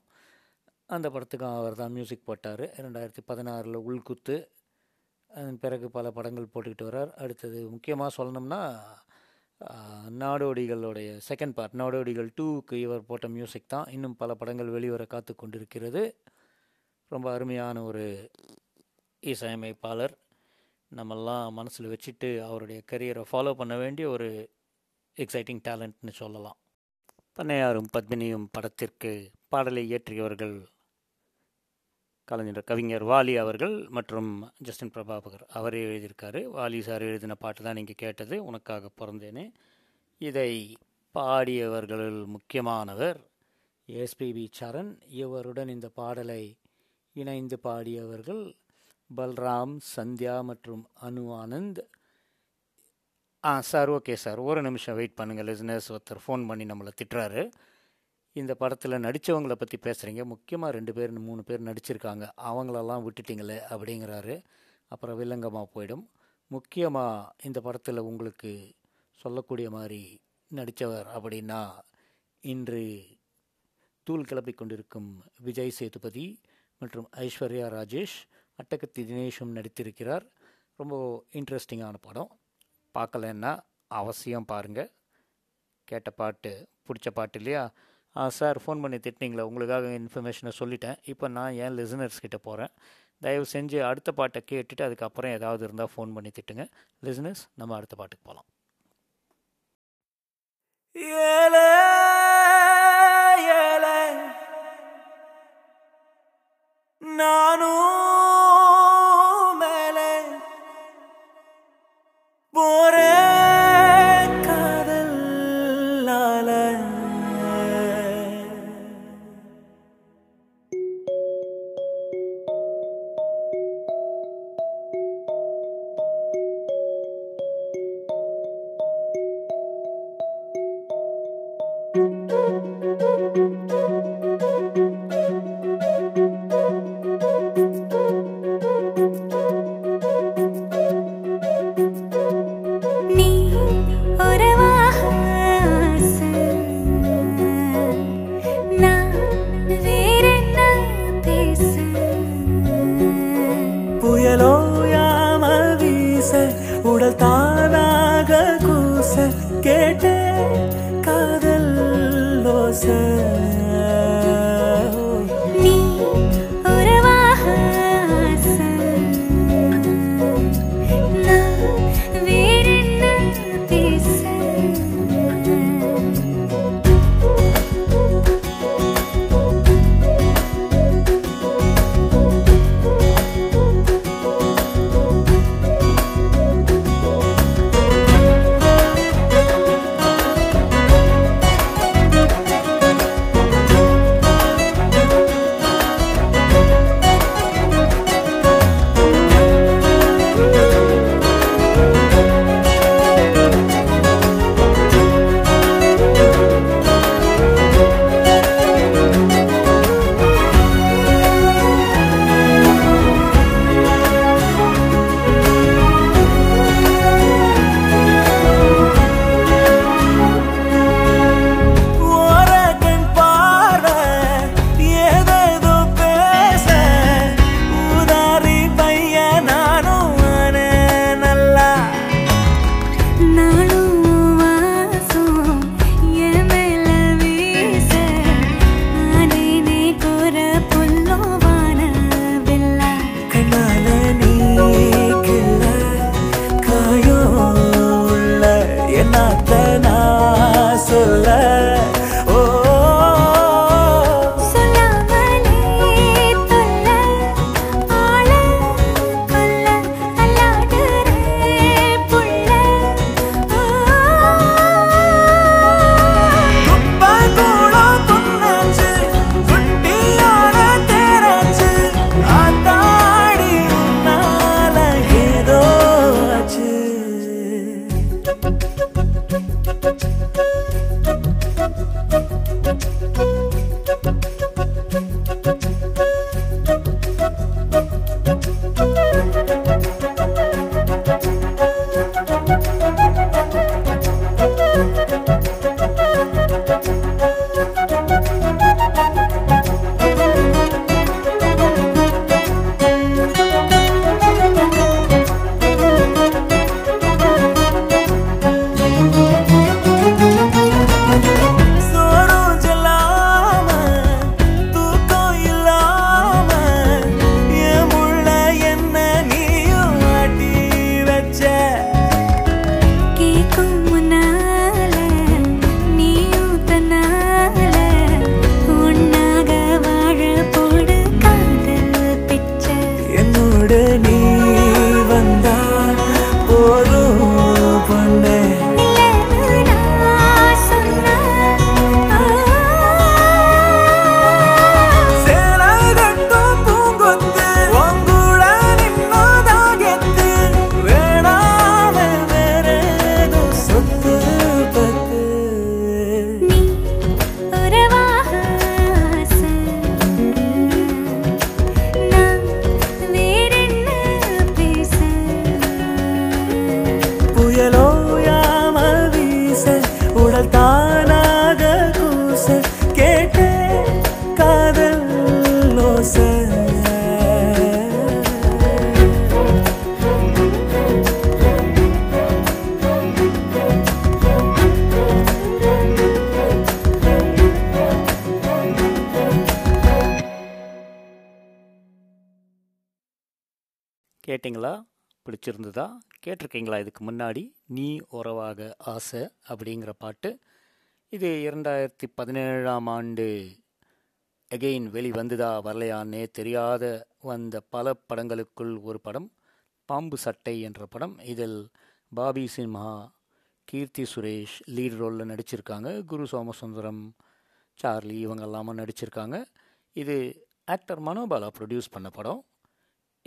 அந்த படத்துக்கும் அவர் தான் மியூசிக் போட்டார். ரெண்டாயிரத்தி பதினாறில் உள்குத்து. அதன் பிறகு பல படங்கள் போட்டுக்கிட்டு வர்றார். அடுத்தது முக்கியமாக சொல்லணும்னா நாடோடிகளுடைய செகண்ட் பார்ட் நாடோடிகள் டூக்கு இவர் போட்ட மியூசிக் தான் இன்னும் பல படங்கள் வெளிவர காத்து கொண்டிருக்கிறது. ரொம்ப அருமையான ஒரு இசையமைப்பாளர். நம்மெல்லாம் மனசில் வச்சுட்டு அவருடைய கரியரை ஃபாலோ பண்ண வேண்டிய ஒரு எக்ஸைட்டிங் டேலண்ட்னு சொல்லலாம். பண்ணையாரும் பத்மினியும் படத்திற்கு பாடலை இயற்றியவர்கள் கலைஞர் கவிஞர் வாலி அவர்கள் மற்றும் ஜஸ்டின் பிரபாபகர் அவரே எழுதியிருக்காரு. வாலி சார் எழுதின பாட்டு தான் நீங்கள் கேட்டது. உனக்காக பிறந்தேனே. இதை பாடியவர்களில் முக்கியமானவர் எஸ்பிபி சரண். இவருடன் இந்த பாடலை இணைந்து பாடியவர்கள் பல்ராம் சந்தியா மற்றும் Anu Anand. Ah sir okay sir. ஒரு நிமிஷம் வெயிட் பண்ணுங்கள் லிஸ்னஸ் ஒருத்தர் ஃபோன் பண்ணி நம்மளை திட்டுறாரு. இந்த படத்தில் நடித்தவங்களை பற்றி பேசுகிறீங்க முக்கியமாக ரெண்டு பேர் மூணு பேர் நடிச்சிருக்காங்க. அவங்களெல்லாம் விட்டுட்டிங்களே அப்படிங்கிறாரு. அப்புறம் வில்லங்கமாக போயிடும். முக்கியமாக இந்த படத்தில் உங்களுக்கு சொல்லக்கூடிய மாதிரி நடித்தவர் அப்படின்னா இன்று தூள் கிளப்பிக் கொண்டிருக்கும் விஜய் சேதுபதி மற்றும் ஐஸ்வர்யா ராஜேஷ். அட்டகத்தி தினேஷும் நடித்திருக்கிறார். ரொம்ப இன்ட்ரெஸ்டிங்கான படம். பார்க்கலன்னா அவசியம் பாருங்கள் கேட்ட பாட்டு பிடிச்ச பாட்டு இல்லையா? சார் ஃபோன் பண்ணி திட்டினீங்களே உங்களுக்காக இன்ஃபர்மேஷனை சொல்லிட்டேன். இப்போ நான் என் லிசனர்ஸ் கிட்ட போகிறேன் தயவு செஞ்சு அடுத்த பாட்டை கேட்டுட்டு அதுக்கப்புறம் ஏதாவது இருந்தால் ஃபோன் பண்ணி திட்டுங்க. லிசனர்ஸ் நம்ம அடுத்த பாட்டுக்கு போகலாம் ஏலே ஏலே நானும் மேலே போற கேட்டிங்களா பிடிச்சிருந்ததா? கேட்டிருக்கீங்களா? இதுக்கு முன்னாடி நீ உறவாக ஆசை அப்படிங்கிற பாட்டு. இது இரண்டாயிரத்தி பதினேழாம் ஆண்டு எகெயின் வெளிவந்ததா? வரலையான்னே தெரியாத வந்த பல படங்களுக்குள் ஒரு படம் பாம்பு சட்டை என்ற படம். இதில் பாபி சின்ஹா கீர்த்தி சுரேஷ் லீட் ரோலில் நடிச்சிருக்காங்க. குரு சோமசுந்தரம் சார்லி இவங்க எல்லாமே நடிச்சிருக்காங்க. இது ஆக்டர் மனோபாலா ப்ரொடியூஸ் பண்ண படம்.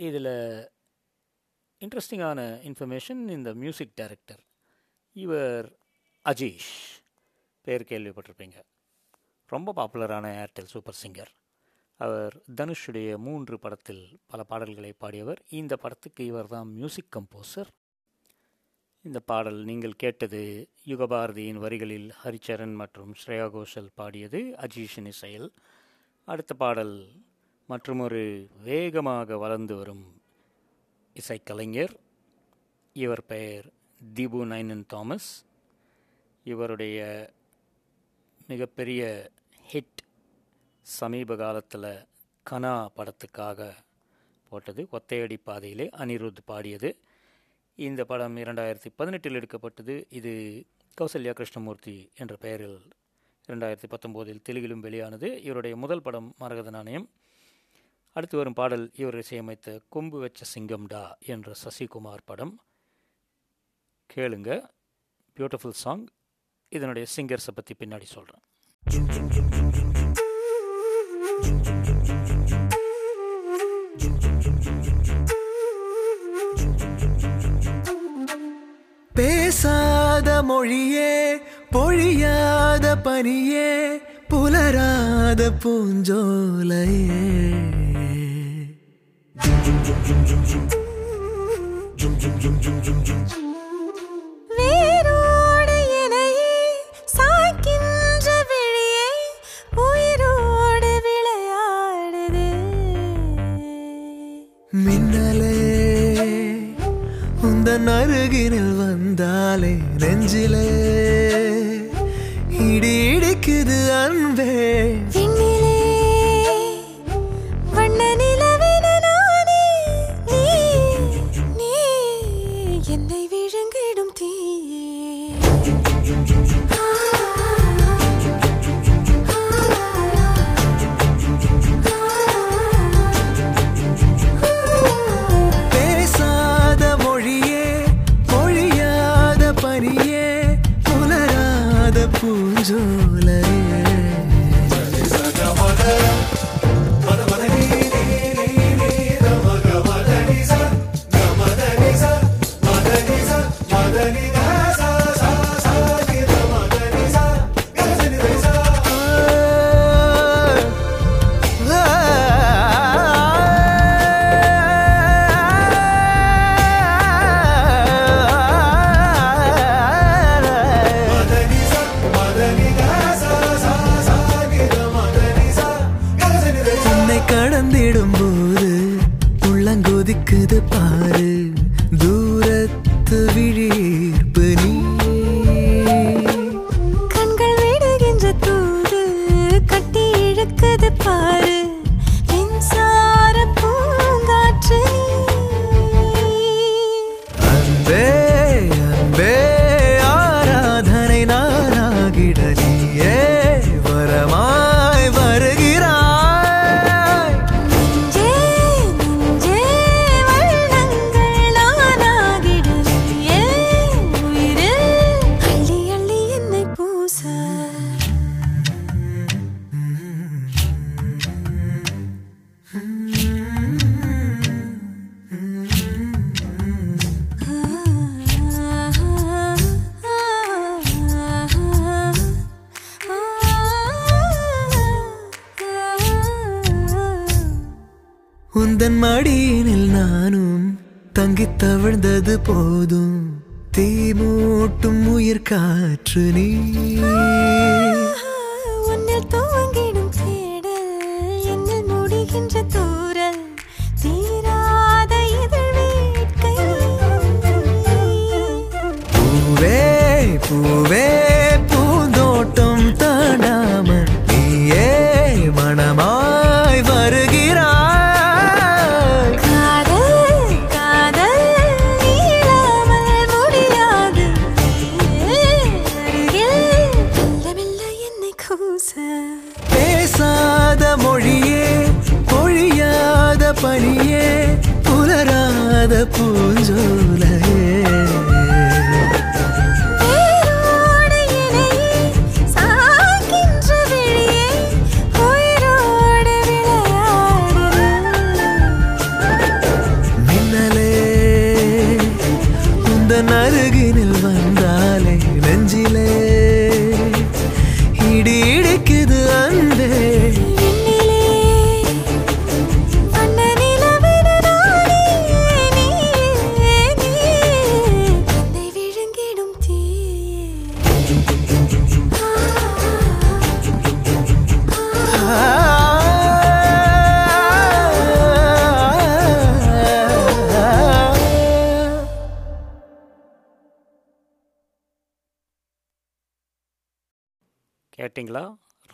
இதில் இன்ட்ரெஸ்டிங்கான இன்ஃபர்மேஷன் இந்த மியூசிக் டைரக்டர் இவர் அஜீஷ். பேர் கேள்விப்பட்டிருப்பீங்க. ரொம்ப பாப்புலரான ஏர்டெல் சூப்பர் சிங்கர் அவர் தனுஷுடைய மூன்று படத்தில் பல பாடல்களை பாடியவர். இந்த படத்துக்கு இவர் தான் மியூசிக் கம்போசர் இந்த பாடல் நீங்கள் கேட்டது யுகபாரதியின் வரிகளில் ஹரிச்சரன் மற்றும் ஸ்ரேயா கோஷல் பாடியது அஜீஷின் இசையில் அடுத்த பாடல் மற்றொரு வேகமாக வளர்ந்து வரும் இசைக்கலைஞர் இவர் பெயர் தீபு நைனன் தாமஸ். இவருடைய மிகப்பெரிய ஹிட் சமீப காலத்தில் கனா படத்துக்காக போட்டது. ஒத்தையடி பாதையிலே அனிருத் பாடியது. இந்த படம் இரண்டாயிரத்தி பதினெட்டில் எடுக்கப்பட்டது. இது கௌசல்யா கிருஷ்ணமூர்த்தி என்ற பெயரில் இரண்டாயிரத்தி பத்தொம்போதில் தெலுங்கிலும் வெளியானது. இவருடைய முதல் படம் மரகத நாணயம். அடுத்து வரும் பாடல் இவர் இசையமைத்த கொம்பு வச்ச சிங்கம்டா என்ற சசிகுமார் படம். கேளுங்க பியூட்டிஃபுல் சாங் இதனுடைய சிங்கர்ஸை பற்றி பின்னாடி சொல்கிறேன் பேசாத மொழியே பொழியாத பனியே புலராத பூஞ்சோலையே. 冲冲冲冲冲冲，冲冲冲冲冲冲。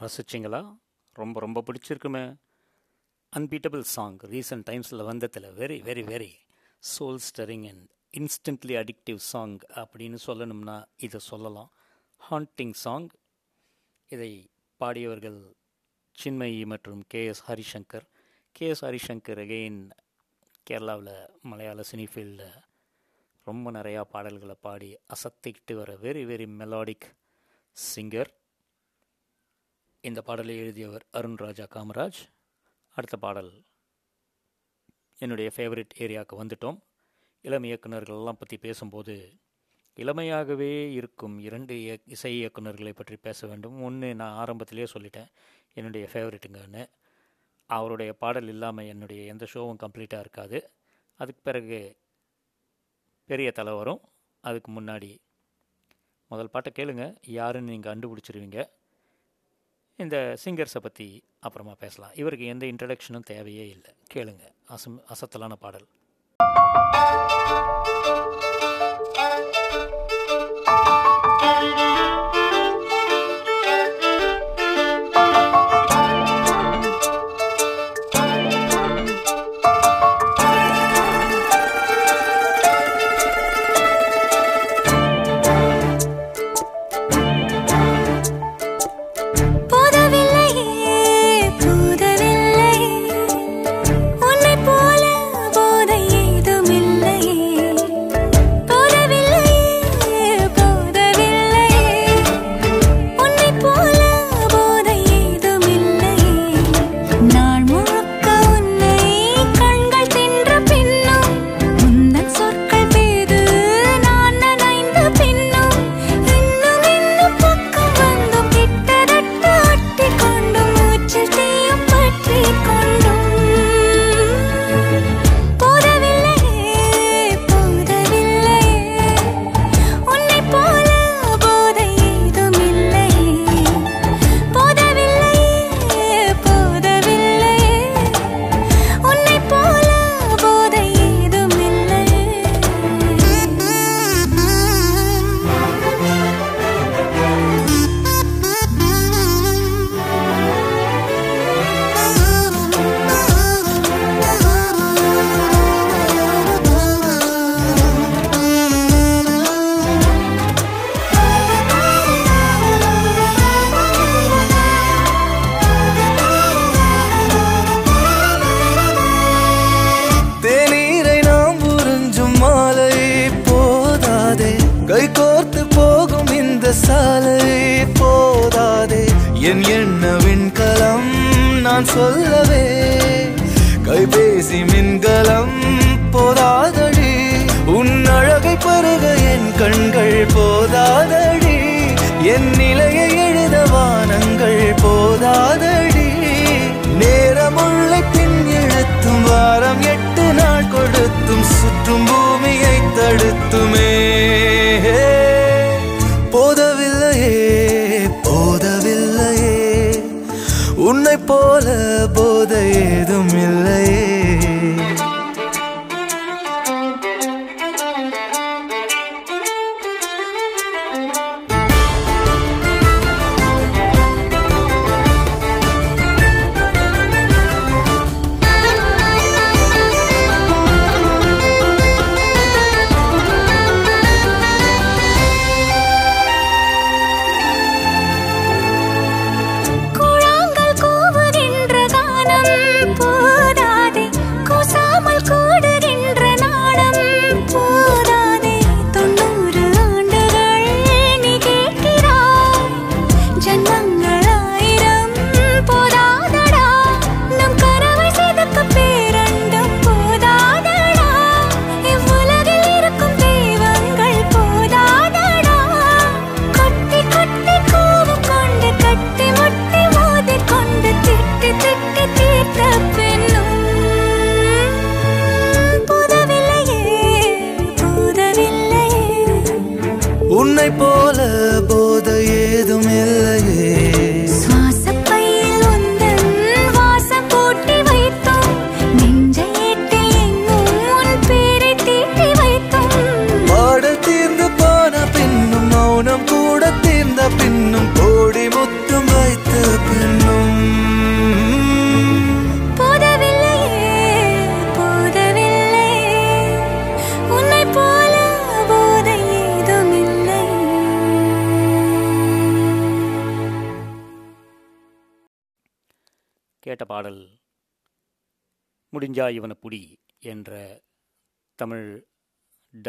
ரசிச்சிங்களா? ரொம்ப ரொம்ப பிடிச்சிருக்குமே. அன்பீட்டபிள் சாங் ரீசெண்ட் டைம்ஸில் வந்ததில் very very very soul stirring and instantly addictive song அப்படின்னு சொல்லணும்னா இதை சொல்லலாம். ஹாண்டிங் சாங் இதை பாடியவர்கள் சின்மயி மற்றும் K S Harishankar K S Harishankar again கேரளாவில் மலையாள சினி ஃபீல்டில் ரொம்ப நிறையா பாடல்களை பாடி அசத்திக்கிட்டு வர வெரி வெரி மெலாடிக் சிங்கர் இந்த பாடலை எழுதியவர் அருண் ராஜா காமராஜ். அடுத்த பாடல். என்னுடைய ஃபேவரட் ஏரியாவுக்கு வந்துட்டோம். இளம் இயக்குநர்கள்லாம் பற்றி பேசும்போது இளமையாகவே இருக்கும் இரண்டு இய- இசை இயக்குனர்களை பற்றி பேச வேண்டும். ஒன்று நான் ஆரம்பத்திலேயே சொல்லிட்டேன். என்னுடைய ஃபேவரெட்டுங்கன்னு அவருடைய பாடல் இல்லாமல் என்னுடைய எந்த ஷோவும் கம்ப்ளீட்டாக இருக்காது. அதுக்கு பிறகு பெரிய தலை வரும். அதுக்கு முன்னாடி முதல் பாட்டை கேளுங்க. யாருன்னு நீங்கள் கண்டுபிடிச்சிருவீங்க. இந்த சிங்கர்ஸை பற்றி அப்புறமா பேசலாம். இவருக்கு எந்த இன்ட்ரடக்ஷனும் தேவையே இல்லை. கேளுங்க. அசம் அசத்தலான பாடல்.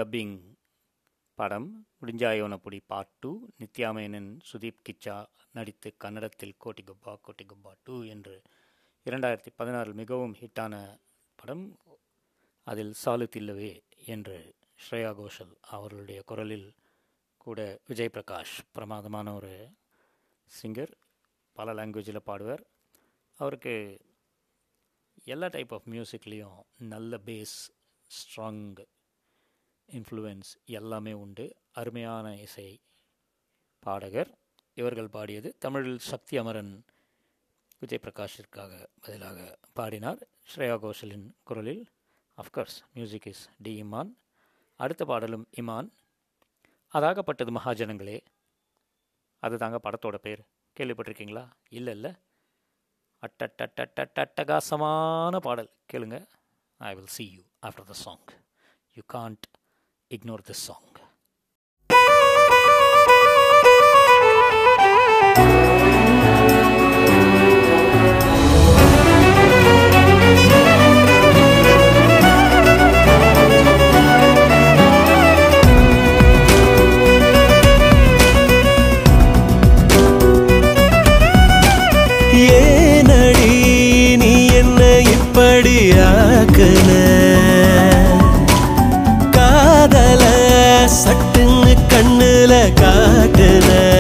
டப்பிங் படம் முடிஞ்சாயோனப்புடி புடி பார்ட் டூ நித்யாமேனன் சுதீப் கிச்சா நடித்து கன்னடத்தில் கோட்டி குப்பா கோட்டி குப்பா டூ என்று இரண்டாயிரத்தி பதினாறில் மிகவும் ஹிட்டான படம். அதில் சாலு தில்லவே என்று ஸ்ரேயா கோஷல் அவர்களுடைய குரலில் கூட விஜய் பிரகாஷ் பிரமாதமான ஒரு சிங்கர் பல லாங்குவேஜில் பாடுவார். அவருக்கு எல்லா டைப் ஆஃப் மியூசிக்லேயும் நல்ல பேஸ் ஸ்ட்ராங் இன்ஃப்ளூயன்ஸ் எல்லாமே உண்டு. அருமையான இசை பாடகர். இவர்கள் பாடியது தமிழில் சக்தி அமரன் விஜய் பிரகாஷிற்காக பதிலாக பாடினார். ஸ்ரேயா கோஷலின் குரலில் of course music is D Imman அடுத்த பாடலும் இமான் அதாகப்பட்டது மகாஜனங்களே. அது தாங்க படத்தோட பேர். கேள்விப்பட்டிருக்கீங்களா? இல்லை இல்லை. அட்டட்டட்டட்டட்டகாசமான பாடல். கேளுங்க. I will see you after the song you can't ignore this song. ஏனடி நீ என்ன இப்படி ஆக்குன there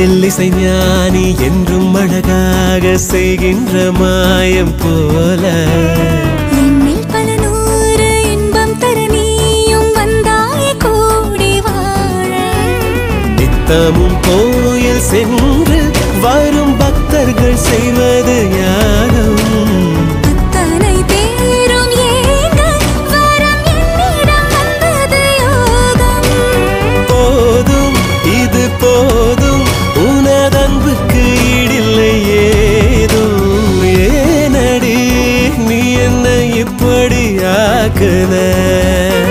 மெட்டில் இசைஞானி என்றும் அழகாக செய்கின்ற மாயம் போல. நித்தமும் கோயில் சென்று வரும் பக்தர்கள் செய்வது யாரும்? இப்படி ஆக்குன காதல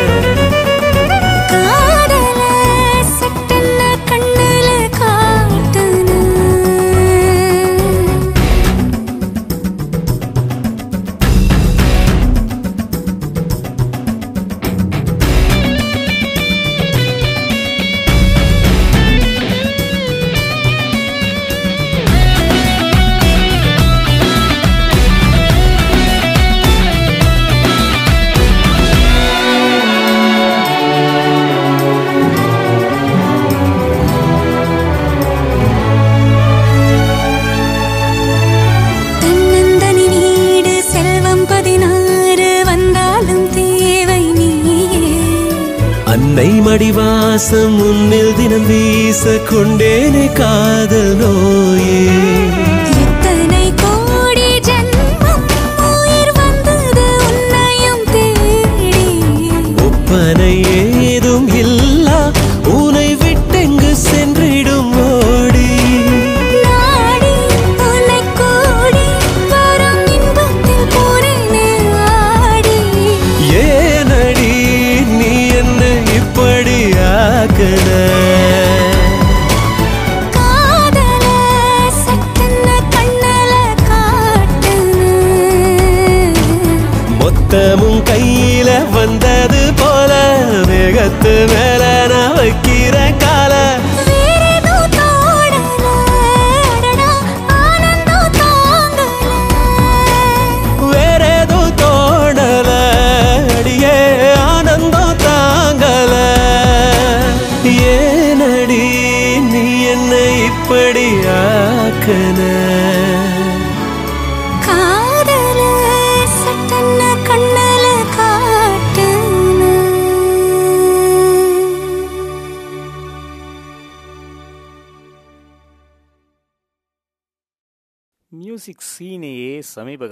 வீச கொண்டேனே காதல்.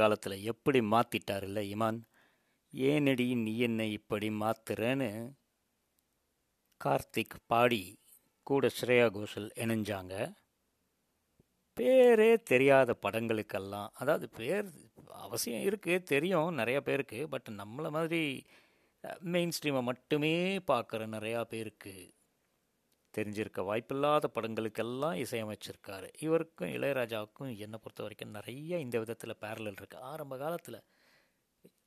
காலத்தில் எப்படி மாத்திட்டாருல்ல இமான்? ஏனடி நீ என்னை இப்படி மாத்துறேன்னு? கார்த்திக் பாடி கூட ஸ்ரேயா கோஷல் இணைஞ்சாங்க. பேரே தெரியாத படங்களுக்கெல்லாம் அதாவது பேர் அவசியம் இருக்குது தெரியும் நிறையா பேருக்கு பட் நம்மளை மாதிரி மெயின் ஸ்ட்ரீமை மட்டுமே பார்க்குற நிறையா பேருக்கு தெரிஞ்சிருக்க வாய்ப்பில்லாத படங்களுக்கெல்லாம் இசையமைச்சிருக்காரு. இவருக்கும் இளையராஜாவுக்கும் என்னை பொறுத்த வரைக்கும் நிறைய இந்த விதத்தில் பேரலல் இருக்குது ஆரம்ப காலத்தில்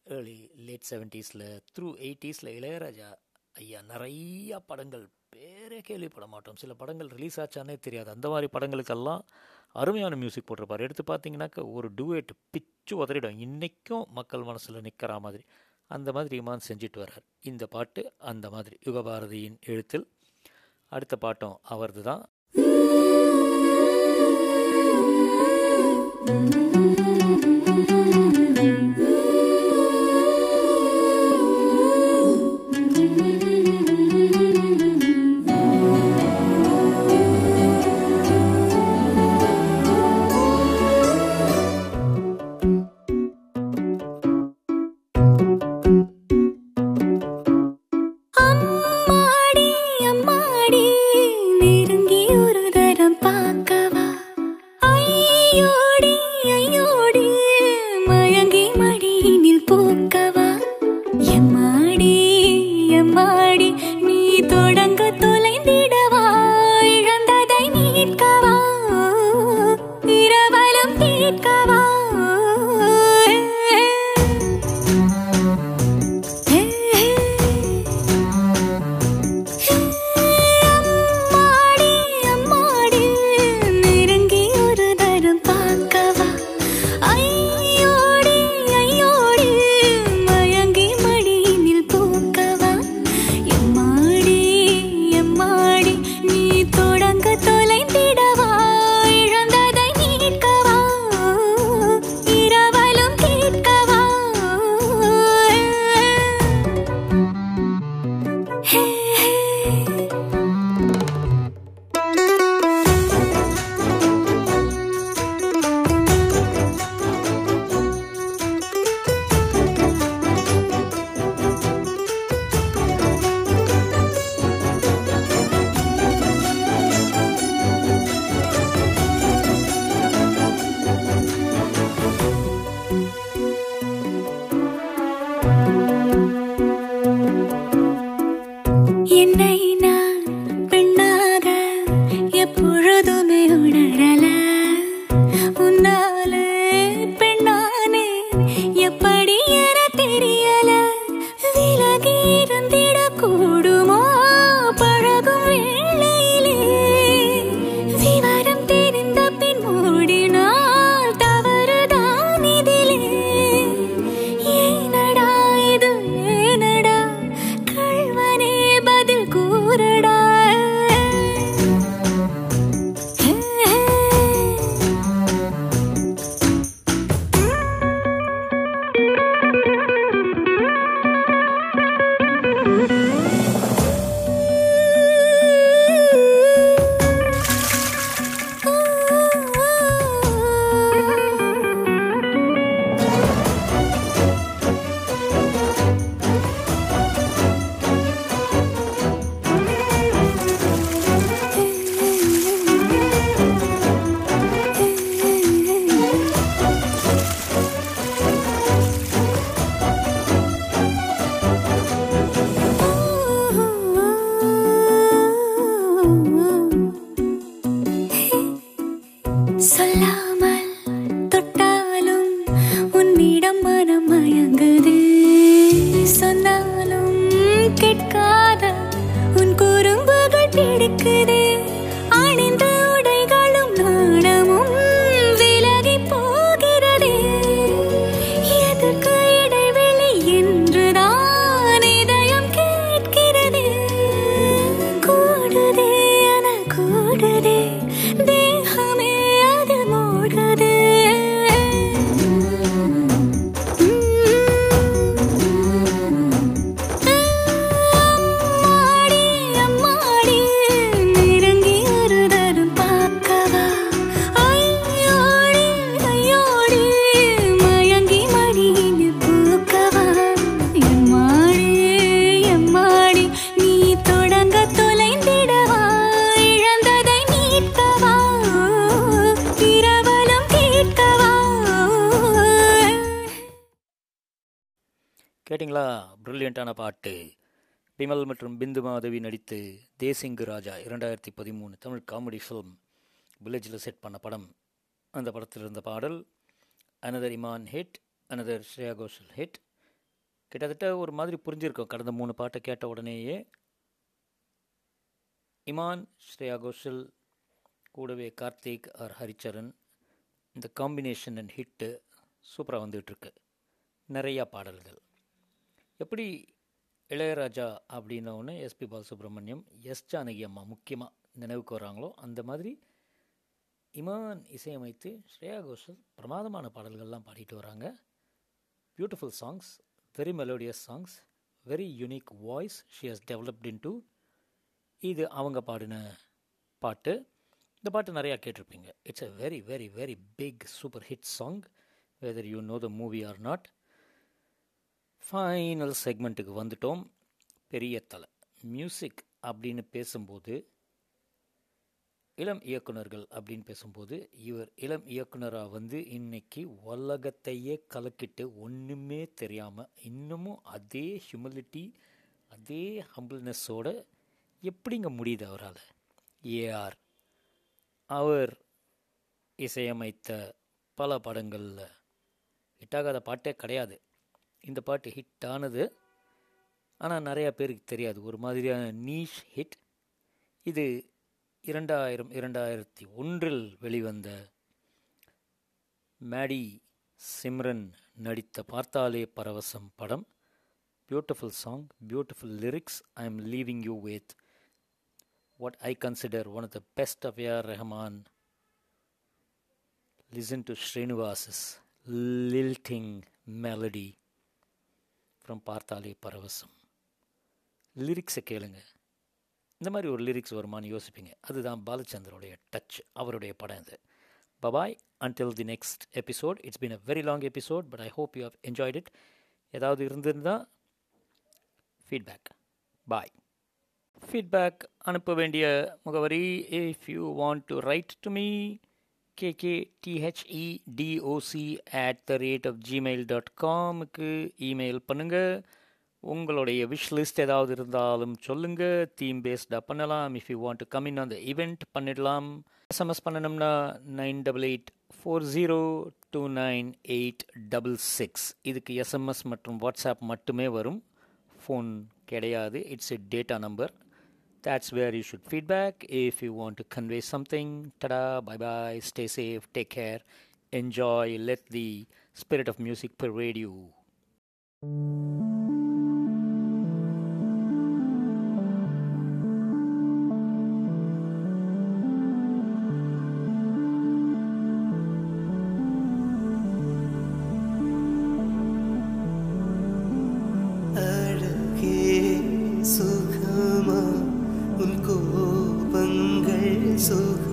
ஏர்லி லேட் செவன்ட்டீஸில் த்ரூ எயிட்டிஸில் இளையராஜா ஐயா நிறையா படங்கள் பேரே கேள்விப்பட மாட்டோம். சில படங்கள் ரிலீஸ் ஆச்சானே தெரியாது. அந்த மாதிரி படங்களுக்கெல்லாம் அருமையான மியூசிக் போட்டிருப்பார். எடுத்து பார்த்தீங்கன்னாக்க ஒரு டுவேட் பிச்சு உதறிடும். இன்றைக்கும் மக்கள் மனசில் நிற்கிற மாதிரி. அந்த மாதிரி இமான் செஞ்சுட்டு வர்றார். இந்த பாட்டு அந்த மாதிரி. யுகபாரதியின் எழுத்தில் அடுத்த பாட்டம் அவரது தான். விமல் மற்றும் பிந்து மாதவி நடித்து தேசிங்கு ராஜா இரண்டாயிரத்தி பதிமூணு தமிழ் காமெடி ஃபிலிம் வில்லேஜில் செட் பண்ண படம். அந்த படத்தில் இருந்த பாடல் another Imman hit another Shreya Ghoshal hit கிட்டத்தட்ட ஒரு மாதிரி புரிஞ்சிருக்கோம். கடந்த மூணு பாட்டை கேட்ட உடனேயே இமான் ஸ்ரேயா கோஷல் கூடவே கார்த்திக் ஆர் ஹரிச்சரன் இந்த காம்பினேஷன் அண்ட் ஹிட்டு சூப்பராக வந்துகிட்ருக்கு நிறையா பாடல்கள். எப்படி இளையராஜா அப்படின்னோடனே எஸ்பி பாலசுப்ரமணியம் எஸ் ஜானகி அம்மா முக்கியமாக நினைவுக்கு வராங்களோ அந்த மாதிரி இமான் இசையமைத்து ஸ்ரேயா கோஷல் பிரமாதமான பாடல்கள்லாம் பாடிட்டு வராங்க. Beautiful songs very melodious songs very unique voice she has developed into இது அவங்க பாடின பாட்டு. இந்த பாட்டு நிறையா கேட்டிருப்பீங்க. It's a very very very big super hit song whether you know the movie or not final செக்மெண்ட்டுக்கு வந்துட்டோம். பெரிய தலை. மியூசிக் அப்படின்னு பேசும்போது இளம் இயக்குனர்கள் அப்படின்னு பேசும்போது இவர் இளம் இயக்குனராக வந்து இன்னைக்கு உலகத்தையே கலக்கிட்டு ஒன்றுமே தெரியாமல் இன்னமும் அதே ஹியூமிலிட்டி அதே ஹம்பிள்னஸோடு எப்படிங்க முடியுது அவரால்? ஏஆர் அவர் இசையமைத்த பல படங்களில் ஹிட்டாகாத பாட்டே கிடையாது. இந்த பாட்டு ஹிட் ஆனது. ஆனால் நிறையா பேருக்கு தெரியாது. ஒரு மாதிரியான நீஷ் ஹிட் இது இரண்டாயிரம் இரண்டாயிரத்தி ஒன்றில் வெளிவந்த மேடி சிம்ரன் நடித்த பார்த்தாலே பரவசம் படம். Beautiful song beautiful lyrics I am leaving you with what I consider one of the best of A.R. Rahman. Listen to Srinivas's lilting melody. அப்புறம் பார்த்தாலே பரவசம். லிரிக்ஸை கேளுங்க. இந்த மாதிரி ஒரு லிரிக்ஸ் வருமானு யோசிப்பீங்க. அதுதான் பாலச்சந்தருடைய டச் அவருடைய படம் இது. Bye bye until the next episode it's been a very long episode but I hope you have enjoyed it ஏதாவது இருந்திருந்தால் ஃபீட்பேக் பாய் ஃபீட்பேக் அனுப்ப வேண்டிய முகவரி if you want to write to me கேகேடிஹெச்இடிஓசி at the rate of gmail dot காமுக்கு email பண்ணுங்கள் உங்களுடைய விஷ் லிஸ்ட் ஏதாவது இருந்தாலும் சொல்லுங்கள் தீம் பேஸ்டாக பண்ணலாம். If you want to come in அந்த ஈவெண்ட் பண்ணிடலாம். எஸ்எம்எஸ் பண்ணணும்னா nine double eight four zero two nine eight double six இதுக்கு எஸ்எம்எஸ் மற்றும் வாட்ஸ்அப் மட்டுமே வரும். ஃபோன் கிடையாது. It's a data number that's where you should feedback. If you want to convey something tada bye bye stay safe take care enjoy let the spirit of music pervade you so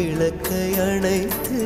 விளக்கை அணைத்து